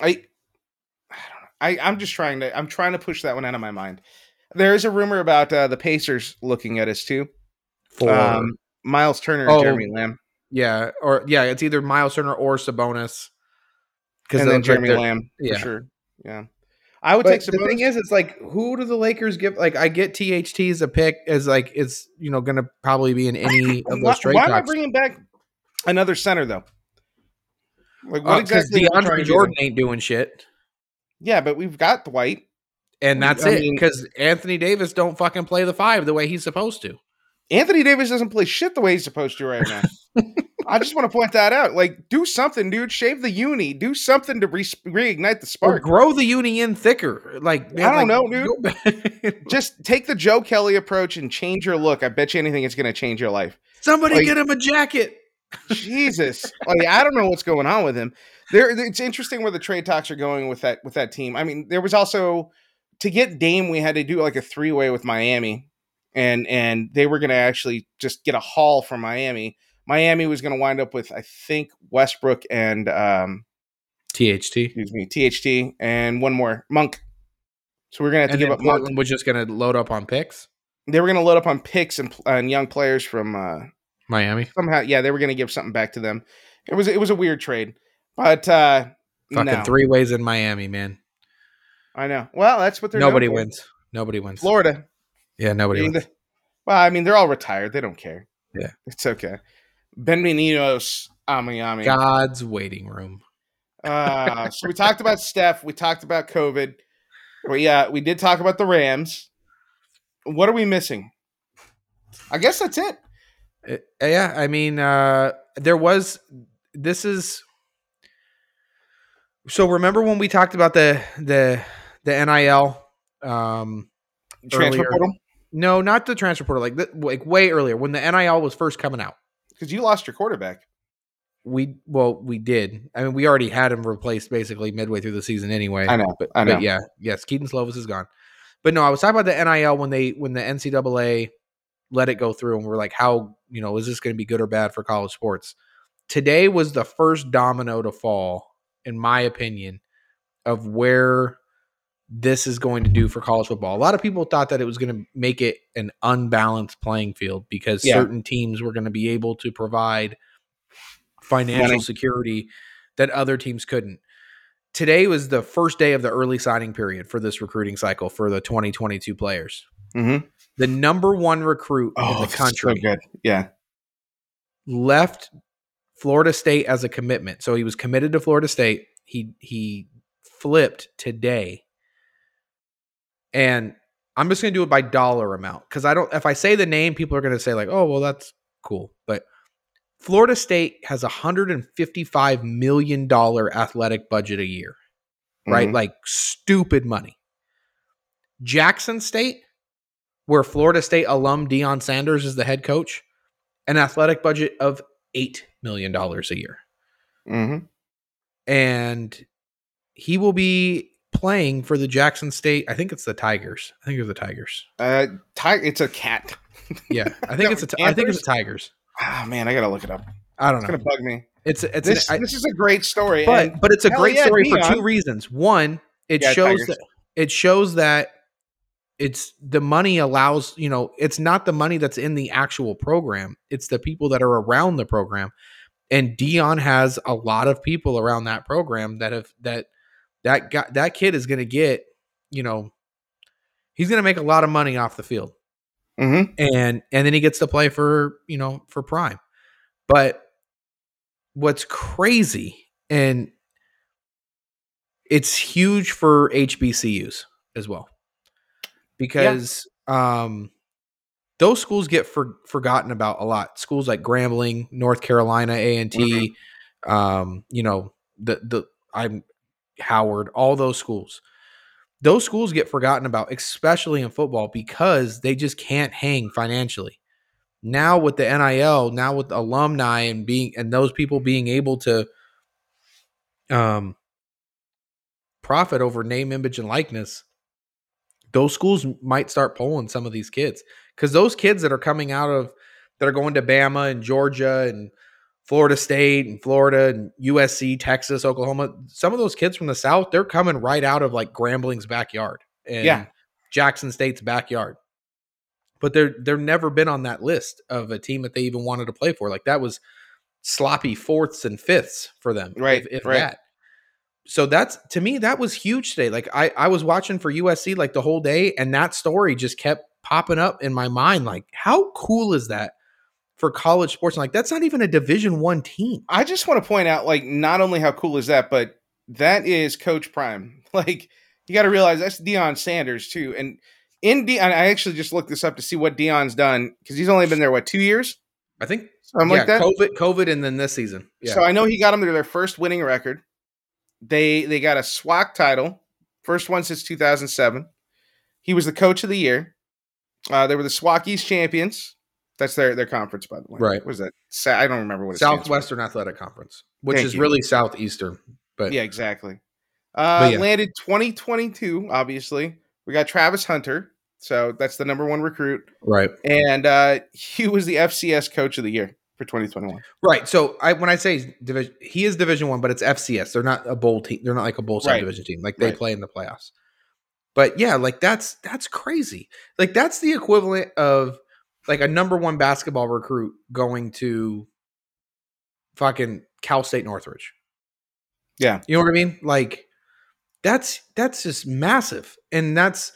I. I don't know. I, I'm just trying to. I'm trying to push that one out of my mind. There is a rumor about uh, the Pacers looking at us too. For Um, Miles Turner and Oh, Jeremy Lamb, yeah, or yeah, it's either Miles Turner or Sabonis. and then Jeremy Lamb yeah. for sure. Yeah, I would But take the Sabonis. thing is, it's like who do the Lakers give? Like, I get THT as a pick as like it's you know going to probably be in any <coughs> of why, those trade why am I bringing back another center though? Like what Uh, exactly? are we trying DeAndre do Jordan ain't doing shit, Yeah, but we've got Dwight. and that's I it. Because Anthony Davis don't fucking play the five the way he's supposed to. Anthony Davis doesn't play shit the way he's supposed to right now. <laughs> I just want to point that out. Like, do something, dude. Shave the uni. Do something to re- reignite the Or spark. grow the uni in thicker. Like I don't like, know, dude. <laughs> Just take the Joe Kelly approach and change your look. I bet you anything it's going to change your life. Somebody Like- get him a jacket. Jesus, like I don't know what's going on with him. There, it's interesting where the trade talks are going with that with that team. I mean, there was also to get Dame, we had to do like a three way with Miami. And and they were going to actually just get a haul from Miami. Miami was going to wind up with I think Westbrook and um, THT. excuse me THT and one more Monk. So we're going to have to give up Monk. Portland was just going to load up on picks. They were going to load up on picks and, and young players from uh, Miami. somehow. Yeah, they were going to give something back to them. It was it was a weird trade, but uh, Fucking no, three ways in Miami, man. I know. Well, that's what they're Nobody wins. Nobody wins. Florida. Yeah, I nobody mean, wins. the- well, I mean, they're all retired. They don't care. Yeah. it's okay. Benvenidos, Amiami. God's waiting room. Uh, <laughs> so we talked about Steph. We talked about COVID. We uh, we did talk about the Rams. What are we missing? I guess that's it. Uh, yeah, I mean, uh, there was. This is. So remember when we talked about the the the NIL? Um, Transfer Earlier. portal no, not the transfer portal. Like like way earlier when the NIL was first coming out. because you lost your quarterback. We well, we did. I mean, we already had him replaced basically midway through the season anyway. I know, but, I know. but yeah, yes, Kedon Slovis is gone. But no, I was talking about the NIL when they when the NCAA let it go through, and we're like, how you know is this going to be good or bad for college sports? Today was the first domino to fall, in my opinion, of where this is going to do for college football. A lot of people thought that it was going to make it an unbalanced playing field because Yeah. certain teams were going to be able to provide financial Money. security that other teams couldn't. Today was the first day of the early signing period for this recruiting cycle for the 2022 players. Mm-hmm. The number one recruit Oh, in the country good. Yeah. left Florida State as a commitment. So he was committed to Florida State. He he flipped today. And I'm just going to do it by dollar amount cuz I don't if I say the name people are going to say like, "Oh, well that's cool." But Florida State has a 155 million dollar athletic budget a year. Right? Mhm. Like stupid money. Jackson State where Florida State alum Deion Sanders is the head coach, an athletic budget of eight million dollars a year, Mhm. and he will be playing for the Jackson State. I think it's the Tigers. I think it's the Tigers. Uh, ti- it's a cat. Yeah, I <laughs> think it's a. Ti- I think it's the Tigers. Ah, man, I gotta look it up. I don't It's know. gonna bug me. It's it's This an, I- this is a great story. but but it's a great yeah, story for Deion. two reasons. One, it Yeah, shows Tigers. that it shows that it's the money allows you know it's not the money that's in the actual program it's the people that are around the program and Deion has a lot of people around that program that have that that guy that kid is going to get you know he's going to make a lot of money off the field. Mhm. and and then he gets to play for you know for prime. But what's crazy and it's huge for hbcus as well. Because um those schools get for, forgotten about a lot. Schools like grambling north carolina a&t um you know the the i'm howard all those schools. Those schools get forgotten about especially in football because they just can't hang financially. Now with the nil now with alumni and being and those people being able to um profit over name image and likeness those schools might start pulling some of these kids. Because those kids that are coming out of that are going to bama and georgia and florida state and florida and usc texas oklahoma some of those kids from the south they're coming right out of like grambling's backyard and Yeah. jackson state's backyard. But they're they're never been on that list of a team that they even wanted to play for. Like that was sloppy fourths and fifths for them Right, if, if right. that. So that's to me that was huge today. Like i i was watching for usc like the whole day and that story just kept popping up in my mind like how cool is that for college sports like that's not even a division one team I just want to point out, like, not only how cool is that, but that is Coach Prime. <laughs> Like, you got to realize that's Deion Sanders too. And in Deion, I actually just looked this up to see what Deion's done because he's only been there what two years, i think something yeah, like that. covid covid and then this season yeah So I know he got them to their first winning record. They they got a SWAC title, first one since 2007. He was the coach of the year. Uh, they were the SWAC East champions. That's their their conference, by the way. Right. What was that? Sa- I don't remember what southwestern athletic conference which Thank is you. really southeastern but Yeah, exactly. Uh, yeah. Landed 2022, obviously. We got Travis Hunter, So that's the number one recruit. Right. And uh, he was the FCS coach of the year for 2021. Right. So I when I say division, he is Division One, but it's FCS. They're not a bowl team. They're not like a bowl Right. division team. Like they Right. play in the playoffs. But yeah, like that's that's crazy. Like that's the equivalent of like a number one basketball recruit going to fucking Cal State Northridge. Yeah. You know what I mean? Like that's that's just massive. And that's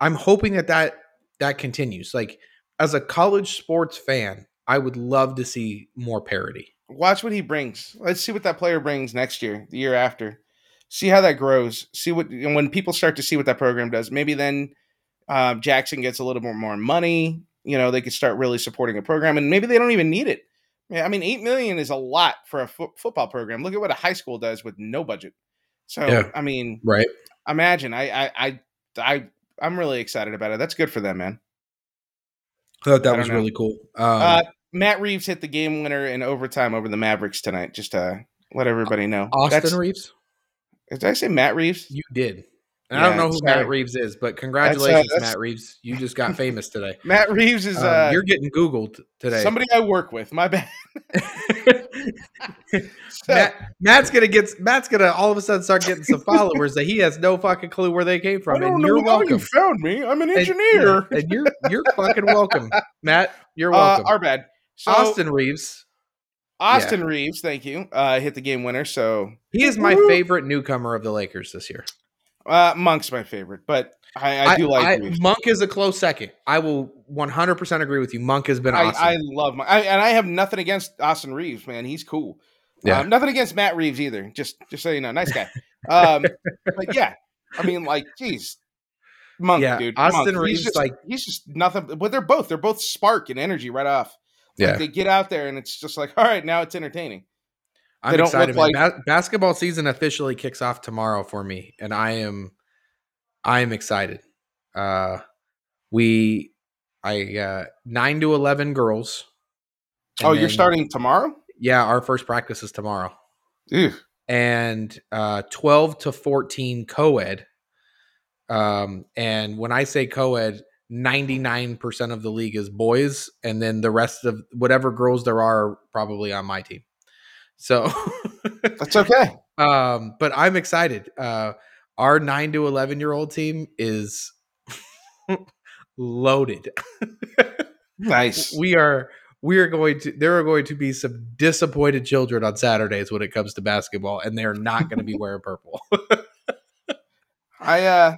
I'm hoping that that that continues. Like as a college sports fan, I would love to see more parity. Watch what he brings. Let's see what that player brings next year, the year after. See how that grows. See what and when people start to see what that program does. Maybe then uh, Jackson gets a little bit more money. You know, they could start really supporting a program, and maybe they don't even need it. I mean, eight million is a lot for a fo- football program. Look at what a high school does with no budget. So, Yeah. I mean, Right. imagine. I, I, I, I, I'm really excited about it. That's good for them, man. I thought I that was know. really cool. Um, Uh, Matt Reeves hit the game winner in overtime over the Mavericks tonight. Just to let everybody know. Austin That's- Reeves, Did I say Matt Reeves? you did. And I don't know who sorry. Matt Reeves is, but congratulations, that's- Matt Reeves. You just got famous today. <laughs> Matt Reeves is Um, uh, you're getting Googled today. somebody I work with. My bad. So, <laughs> Matt, Matt's gonna get Matt's gonna all of a sudden start getting some followers that he has no fucking clue where they came from. And you're welcome. you found me. I'm an And- engineer. yeah, and you're <laughs> you're fucking welcome, Matt. You're uh, welcome. our bad. So Austin Reaves. Austin Reaves, thank you. Uh, hit the game winner. So He is my Woo. favorite newcomer of the Lakers this year. Uh, Monk's my favorite, but I, I do like I- Monk is a close second. I will 100% agree with you. Monk has been I, awesome. I love Monk, I, and I have nothing against Austin Reaves, man. He's cool. Yeah. Um, nothing against Matt Reeves either. Just, just so you know, nice guy. Um, <laughs> but yeah, I mean, like, geez, Monk, Yeah, dude. Austin Monk. Reeves, he's just, like- he's just nothing. But they're both, they're both spark and energy right off. Like, Yeah. they get out there and it's just like, all right, now it's entertaining. I'm excited. man. Ba- basketball season officially kicks off tomorrow for me, and I am, I am excited. Uh, we, I uh, nine to eleven girls. oh, you're then- starting tomorrow? Yeah, our first practice is tomorrow, Ew. and uh, twelve to fourteen co-ed. Um, and when I say co-ed, ninety nine percent of the league is boys, and then the rest of whatever girls there are, are probably on my team. So. That's okay. <laughs> um but i'm excited uh our 9 to 11 year old team is <laughs> loaded Nice. we are we are going to there are going to be some disappointed children on saturdays when it comes to basketball and they're not going to be wearing purple <laughs> I uh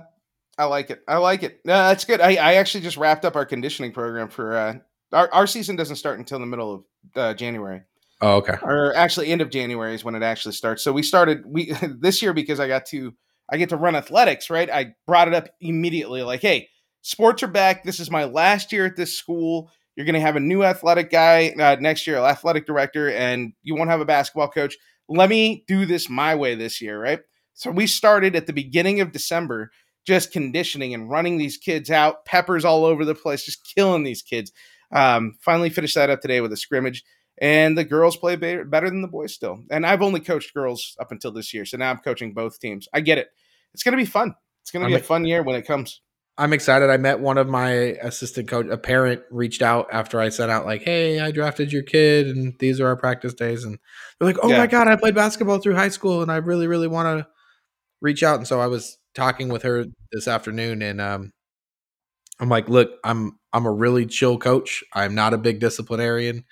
I like it. I like it. No, that's good. I, I actually just wrapped up our conditioning program for uh our, our season doesn't start until the middle of uh, January. Oh okay Or actually end of January is when it actually starts. So we started we <laughs> this year because I got to I get to run athletics, right? I brought it up immediately like, "Hey, sports are back. This is my last year at this school. You're going to have a new athletic guy uh, next year, athletic director, and you won't have a basketball coach. Let me do this my way this year, right? So we started at the beginning of December just conditioning and running these kids out, peppers all over the place, just killing these kids. Um, finally finished that up today with a scrimmage, and the girls play better, better than the boys still. And I've only coached girls up until this year, so now I'm coaching both teams. I get it. It's going to be fun. It's going to be I'm a fun year when it comes. i'm excited i met one of my assistant coach a parent reached out after i sent out like hey i drafted your kid and these are our practice days and they're like oh Yeah. my god i played basketball through high school and i really really want to reach out and so i was talking with her this afternoon and um i'm like look i'm i'm a really chill coach i'm not a big disciplinarian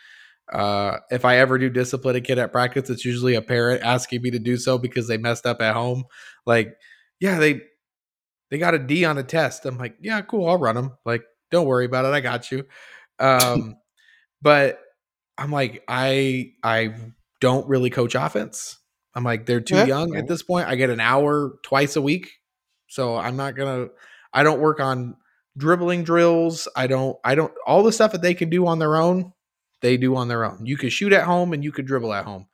uh if i ever do discipline a kid at practice it's usually a parent asking me to do so because they messed up at home. Like yeah they they got a d on a test. I'm like yeah cool i'll run them like don't worry about it i got you. Um <laughs> but i'm like i i don't really coach offense. I'm like they're too Yeah. young at this point. I get an hour twice a week. So i'm not gonna i don't work on dribbling drills. I don't i don't all the stuff that they can do on their own they do on their own you can shoot at home and you can dribble at home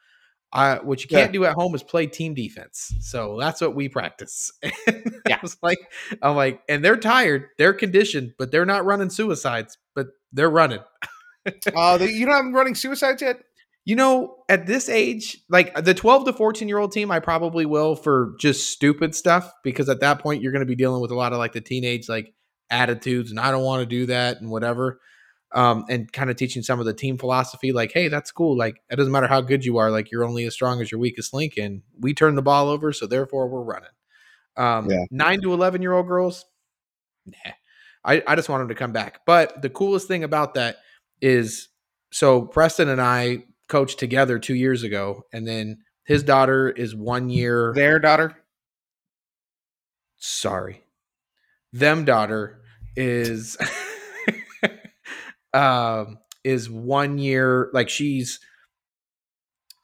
I, what you can't do at home is play team defense. So that's what we practice. <laughs> yeah. I was like, I'm like, and they're tired, they're conditioned, but they're not running suicides, but they're running. Oh, <laughs> they, you know I'm running suicides yet? You know, at this age, like the 12 to 14 year old team, I probably will for just stupid stuff because at that point you're going to be dealing with a lot of like the teenage, like attitudes and I don't want to do that and whatever. Um, and kind of teaching some of the team philosophy, like, hey, that's cool. Like, it doesn't matter how good you are, like, you're only as strong as your weakest link. And we turn the ball over, so therefore we're running. Um, Yeah. nine to 11 year old girls, nah. I, I just want them to come back. But the coolest thing about that is so Preston and I coached together two years ago, and then his daughter is one year. Their daughter. Sorry, them daughter is <laughs> um is one year like she's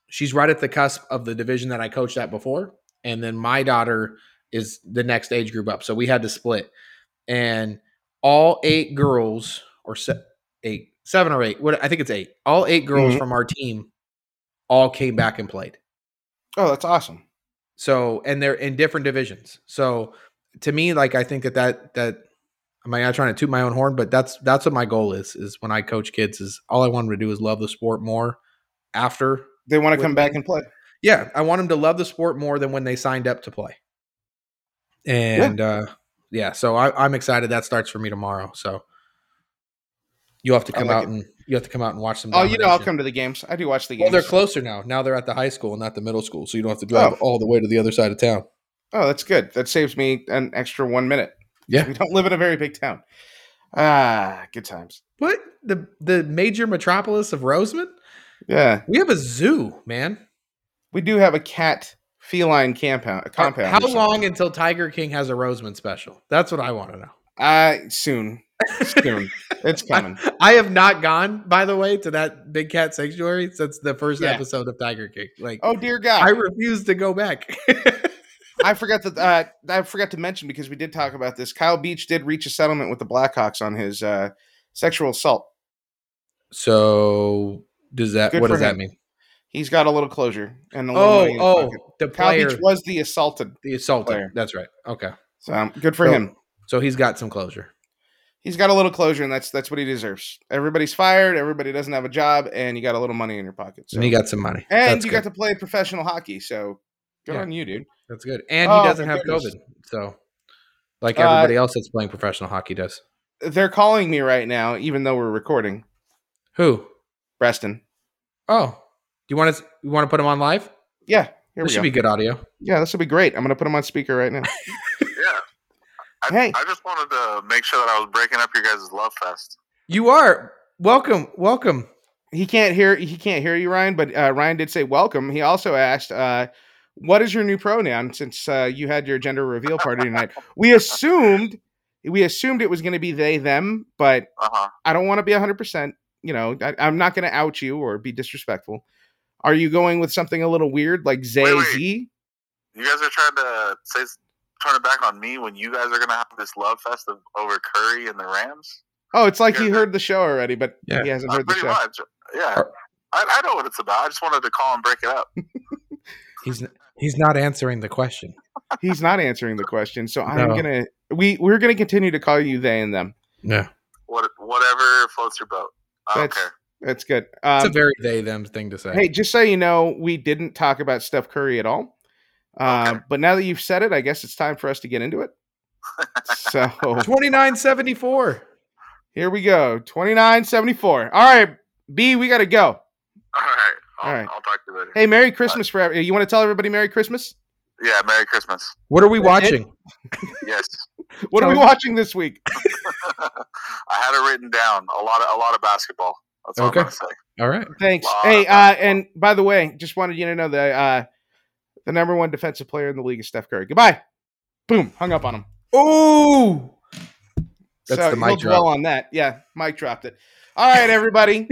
she's right at the cusp of the division that I coached at before, and then my daughter is the next age group up. So we had to split, and all eight girls or se- eight, seven or eight, what I think it's eight. All eight girls Mhm. from our team all came back and played. Oh, that's awesome. So and they're in different divisions. So to me, like I think that that that am I not trying to toot my own horn, but that's that's what my goal is. Is when I coach kids, is all I want them to do is love the sport more after. They want to come back and play. Yeah, I want them to love the sport more than when they signed up to play. And uh yeah, so I, I'm excited. That starts for me tomorrow. So you have to come like out it. and you have to come out and watch some. Oh, you know, I'll come to the games. I do watch the games. Well, they're closer now. Now they're at the high school, and not the middle school, so you don't have to drive Oh. all the way to the other side of town. Oh, that's good. That saves me an extra one minute. Yeah. We don't live in a very big town. Ah, good times. What the the major metropolis of Rosamond? Yeah. We have a zoo, man. We do have a cat feline compound. Compound. How long until Tiger King has a Rosamond special? That's what I want to know. Uh, soon. Soon. <laughs> it's coming. I have not gone, by the way, to that big cat sanctuary since the first Yeah. episode of Tiger King. Like, Oh dear God! I I, refuse to go back. <laughs> forgot that. Uh, I forgot to mention because we did talk about this. Kyle Beach did reach a settlement with the Blackhawks on his uh, sexual assault. so, does that? Good what does that mean? He's got a little closure and a little Oh, money in his oh, pocket. the Kyle Beach was the assaulted, the assaultant. player. That's right. Okay, so um, good for So- him. so he's got some closure. He's got a little closure, and that's that's what he deserves. Everybody's fired. Everybody doesn't have a job, and you got a little money in your pocket. So. And he got some money. and That's you good. got to play professional hockey. So good Yeah. on you, dude. That's good. And Oh, he doesn't have goodness. COVID. So, like Uh, everybody else that's playing professional hockey does. They're calling me right now, even though we're recording. Who? Preston. Oh, do you want to? You want to put him on live? Yeah, here this we should go. be good audio. yeah, this will be great. I'm gonna put him on speaker right now. <laughs> <laughs> Yeah. I, Hey. I just wanted to make sure that I was breaking up your guys' love fest. You are welcome. Welcome. he can't hear he can't hear you, Ryan, but uh, Ryan did say welcome. He also asked, uh, "What is your new pronoun?" Since uh, you had your gender reveal party tonight, we assumed we assumed it was going to be they them, but Uh huh. I don't want to be 100. percent You know, I, I'm not going to out you or be disrespectful. Are you going with something a little weird like Zay Wait, wait. Z? You guys are trying to say turn it back on me when you guys are gonna have this love fest of, over Curry and the Rams. Oh, it's like he heard the show already, but Yeah. he hasn't Uh, heard the show. much. Yeah. I, I know what it's about. I just wanted to call and break it up. <laughs> He's he's not answering the question. He's not answering the question, so I'm No. gonna we we're gonna continue to call you they and them. Yeah, What whatever floats your boat. I don't That's care. that's good. it's Um, a very they them thing to say. Hey, just so you know, we didn't talk about Steph Curry at all. Uh, Okay. But now that you've said it, I guess it's time for us to get into it. so <laughs> twenty nine seventy four. here we go 2974. All right, B, we got to go. All right. I'll, All right. I'll talk to you later. Hey, Merry Christmas for every- you want to tell everybody Merry Christmas? Yeah. Merry Christmas. What are we watching? <laughs> Yes. What are we Tell- watching this week? <laughs> I had it written down. A lot of a lot of basketball. That's all Okay. I'm gonna say. All right. Thanks. Hey, uh, and by the way, just wanted you to know that uh, the number one defensive player in the league is Steph Curry. Goodbye. Boom. Hung up on him. Oh, That's so the mic he'll dwell drop. on that. Yeah, Mike dropped it. All right, everybody.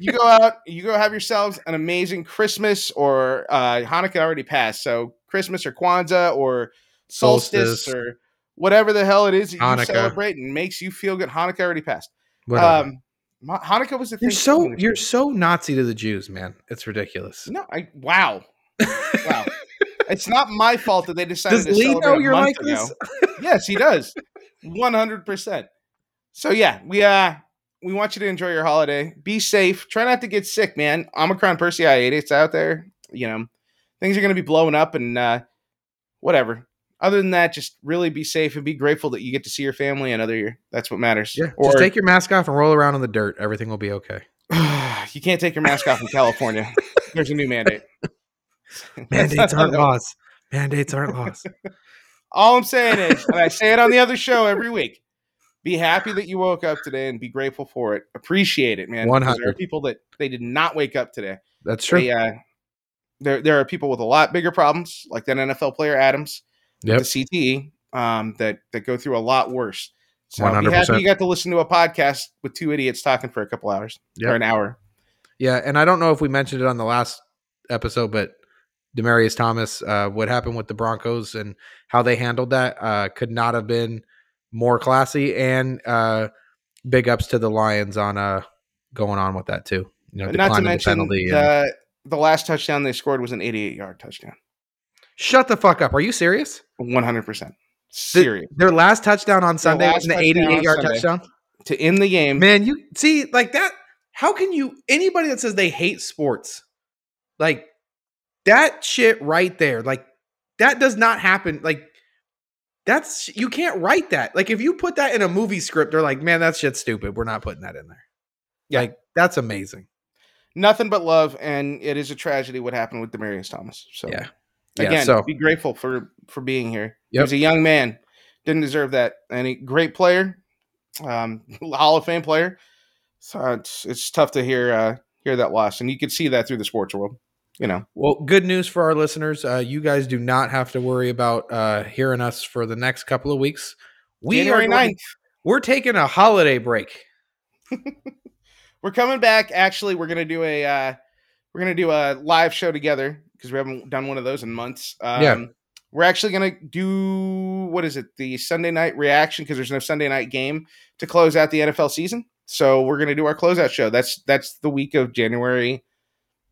you go out, you go have yourselves an amazing Christmas or uh Hanukkah already passed. So Christmas or Kwanzaa or solstice, Solstice. or whatever the hell it is that you Hanukkah. celebrate and makes you feel good. Hanukkah already passed. Whatever. Um Hanukkah was the you're thing. so you're so Nazi to the Jews, man. It's ridiculous. no, I wow. Wow. <laughs> it's not my fault that they decided Does to Lee celebrate know you're like ago. this? yes, he does. <laughs> One hundred percent. So yeah, we uh we want you to enjoy your holiday. Be safe. Try not to get sick, man. Omicron Percy, Persei it's out there. You know, things are gonna be blowing up and uh whatever. other than that, just really be safe and be grateful that you get to see your family another year. That's what matters. Yeah. Or Just take your mask off and roll around in the dirt. Everything will be okay. <sighs> you can't take your mask off in California. <laughs> There's a new mandate. <laughs> Mandates aren't <laughs> laws. Mandates aren't laws. All I'm saying is, and I say it on the other show every week, be happy that you woke up today and be grateful for it. Appreciate it, man. are 100. people that they did not wake up today. That's true. They, uh, there, there are people with a lot bigger problems, like that NFL player Adams, Yep. the CTE, um, that that go through a lot worse. So be happy 100%. you got to listen to a podcast with two idiots talking for a couple hours Yep. or an hour. Yeah, and I don't know if we mentioned it on the last episode, but Demaryius Thomas, uh, what happened with the Broncos and how they handled that uh, could not have been more classy. And uh, big ups to the Lions on uh, going on with that too. You know, not to declining the mention the the last touchdown they scored was an 88 yard touchdown. Shut the fuck up! Are you serious? 100 percent serious Their last touchdown on Sunday was an 88 yard Sunday. touchdown. to end the game. Man, you see, like that. How can you anybody that says they hate sports, like that shit right there, like that does not happen. Like that's you can't write that. Like if you put that in a movie script, they're like, man, that shit's stupid. We're not putting that in there. Yeah. Like that's amazing. Nothing but love, and it is a tragedy what happened with Demaryius Thomas. So Yeah. Yeah, again, so- be grateful for for being here. He Yep. was a young man, didn't deserve that. And a great player, um, <laughs> Hall of Fame player. So it's it's tough to hear uh, hear that loss, and you could see that through the sports world. You know, Well, good news for our listeners. Uh, you guys do not have to worry about uh, hearing us for the next couple of weeks. We January are going- 9th. We're taking a holiday break. <laughs> we're coming back. Actually, we're gonna do a uh, we're gonna do a live show together because we haven't done one of those in months. Um, Yeah. We're actually gonna do what is it? The Sunday night reaction because there's no Sunday night game to close out the NFL season. So we're gonna do our closeout show. That's that's the week of January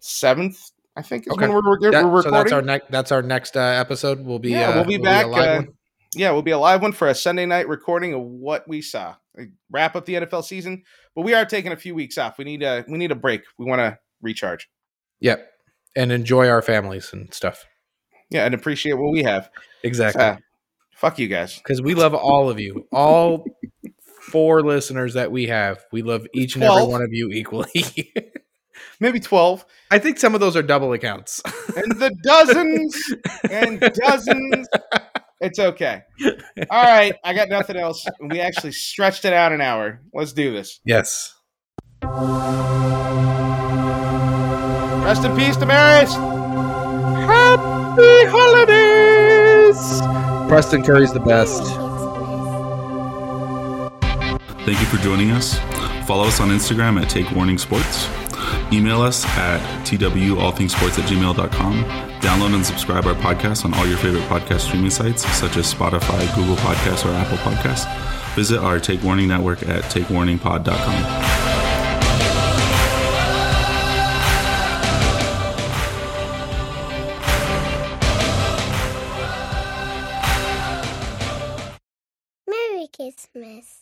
seventh, I think, is Okay. when we're, we're, That- we're so that's our next. That's our next uh, episode. We'll be. yeah, uh, we'll be a back. live uh, yeah, we'll be a live one for a Sunday night recording of what we saw. Like, wrap up the NFL season, but we are taking a few weeks off. We need a we need a break. We want to recharge. Yep, and enjoy our families and stuff. Yeah, and appreciate what we have. Exactly, Uh, fuck you guys. because we love all of you, all four listeners that we have. We love each and every one of you equally. <laughs> Maybe twelve I think some of those are double accounts. <laughs> and the dozens and dozens. It's okay. All right, I got nothing else. We actually stretched it out an hour. Let's do this. yes. Rest in peace, Demaryius. Happy holidays. Preston Curry's the best. Thank you for joining us. Follow us on Instagram at Take Warning Sports. Email us at twallthingsports at gmail.com. Download and subscribe our podcast on all your favorite podcast streaming sites, such as Spotify, Google Podcasts, or Apple Podcasts. Visit our Take Warning network at takewarningpod.com. Christmas.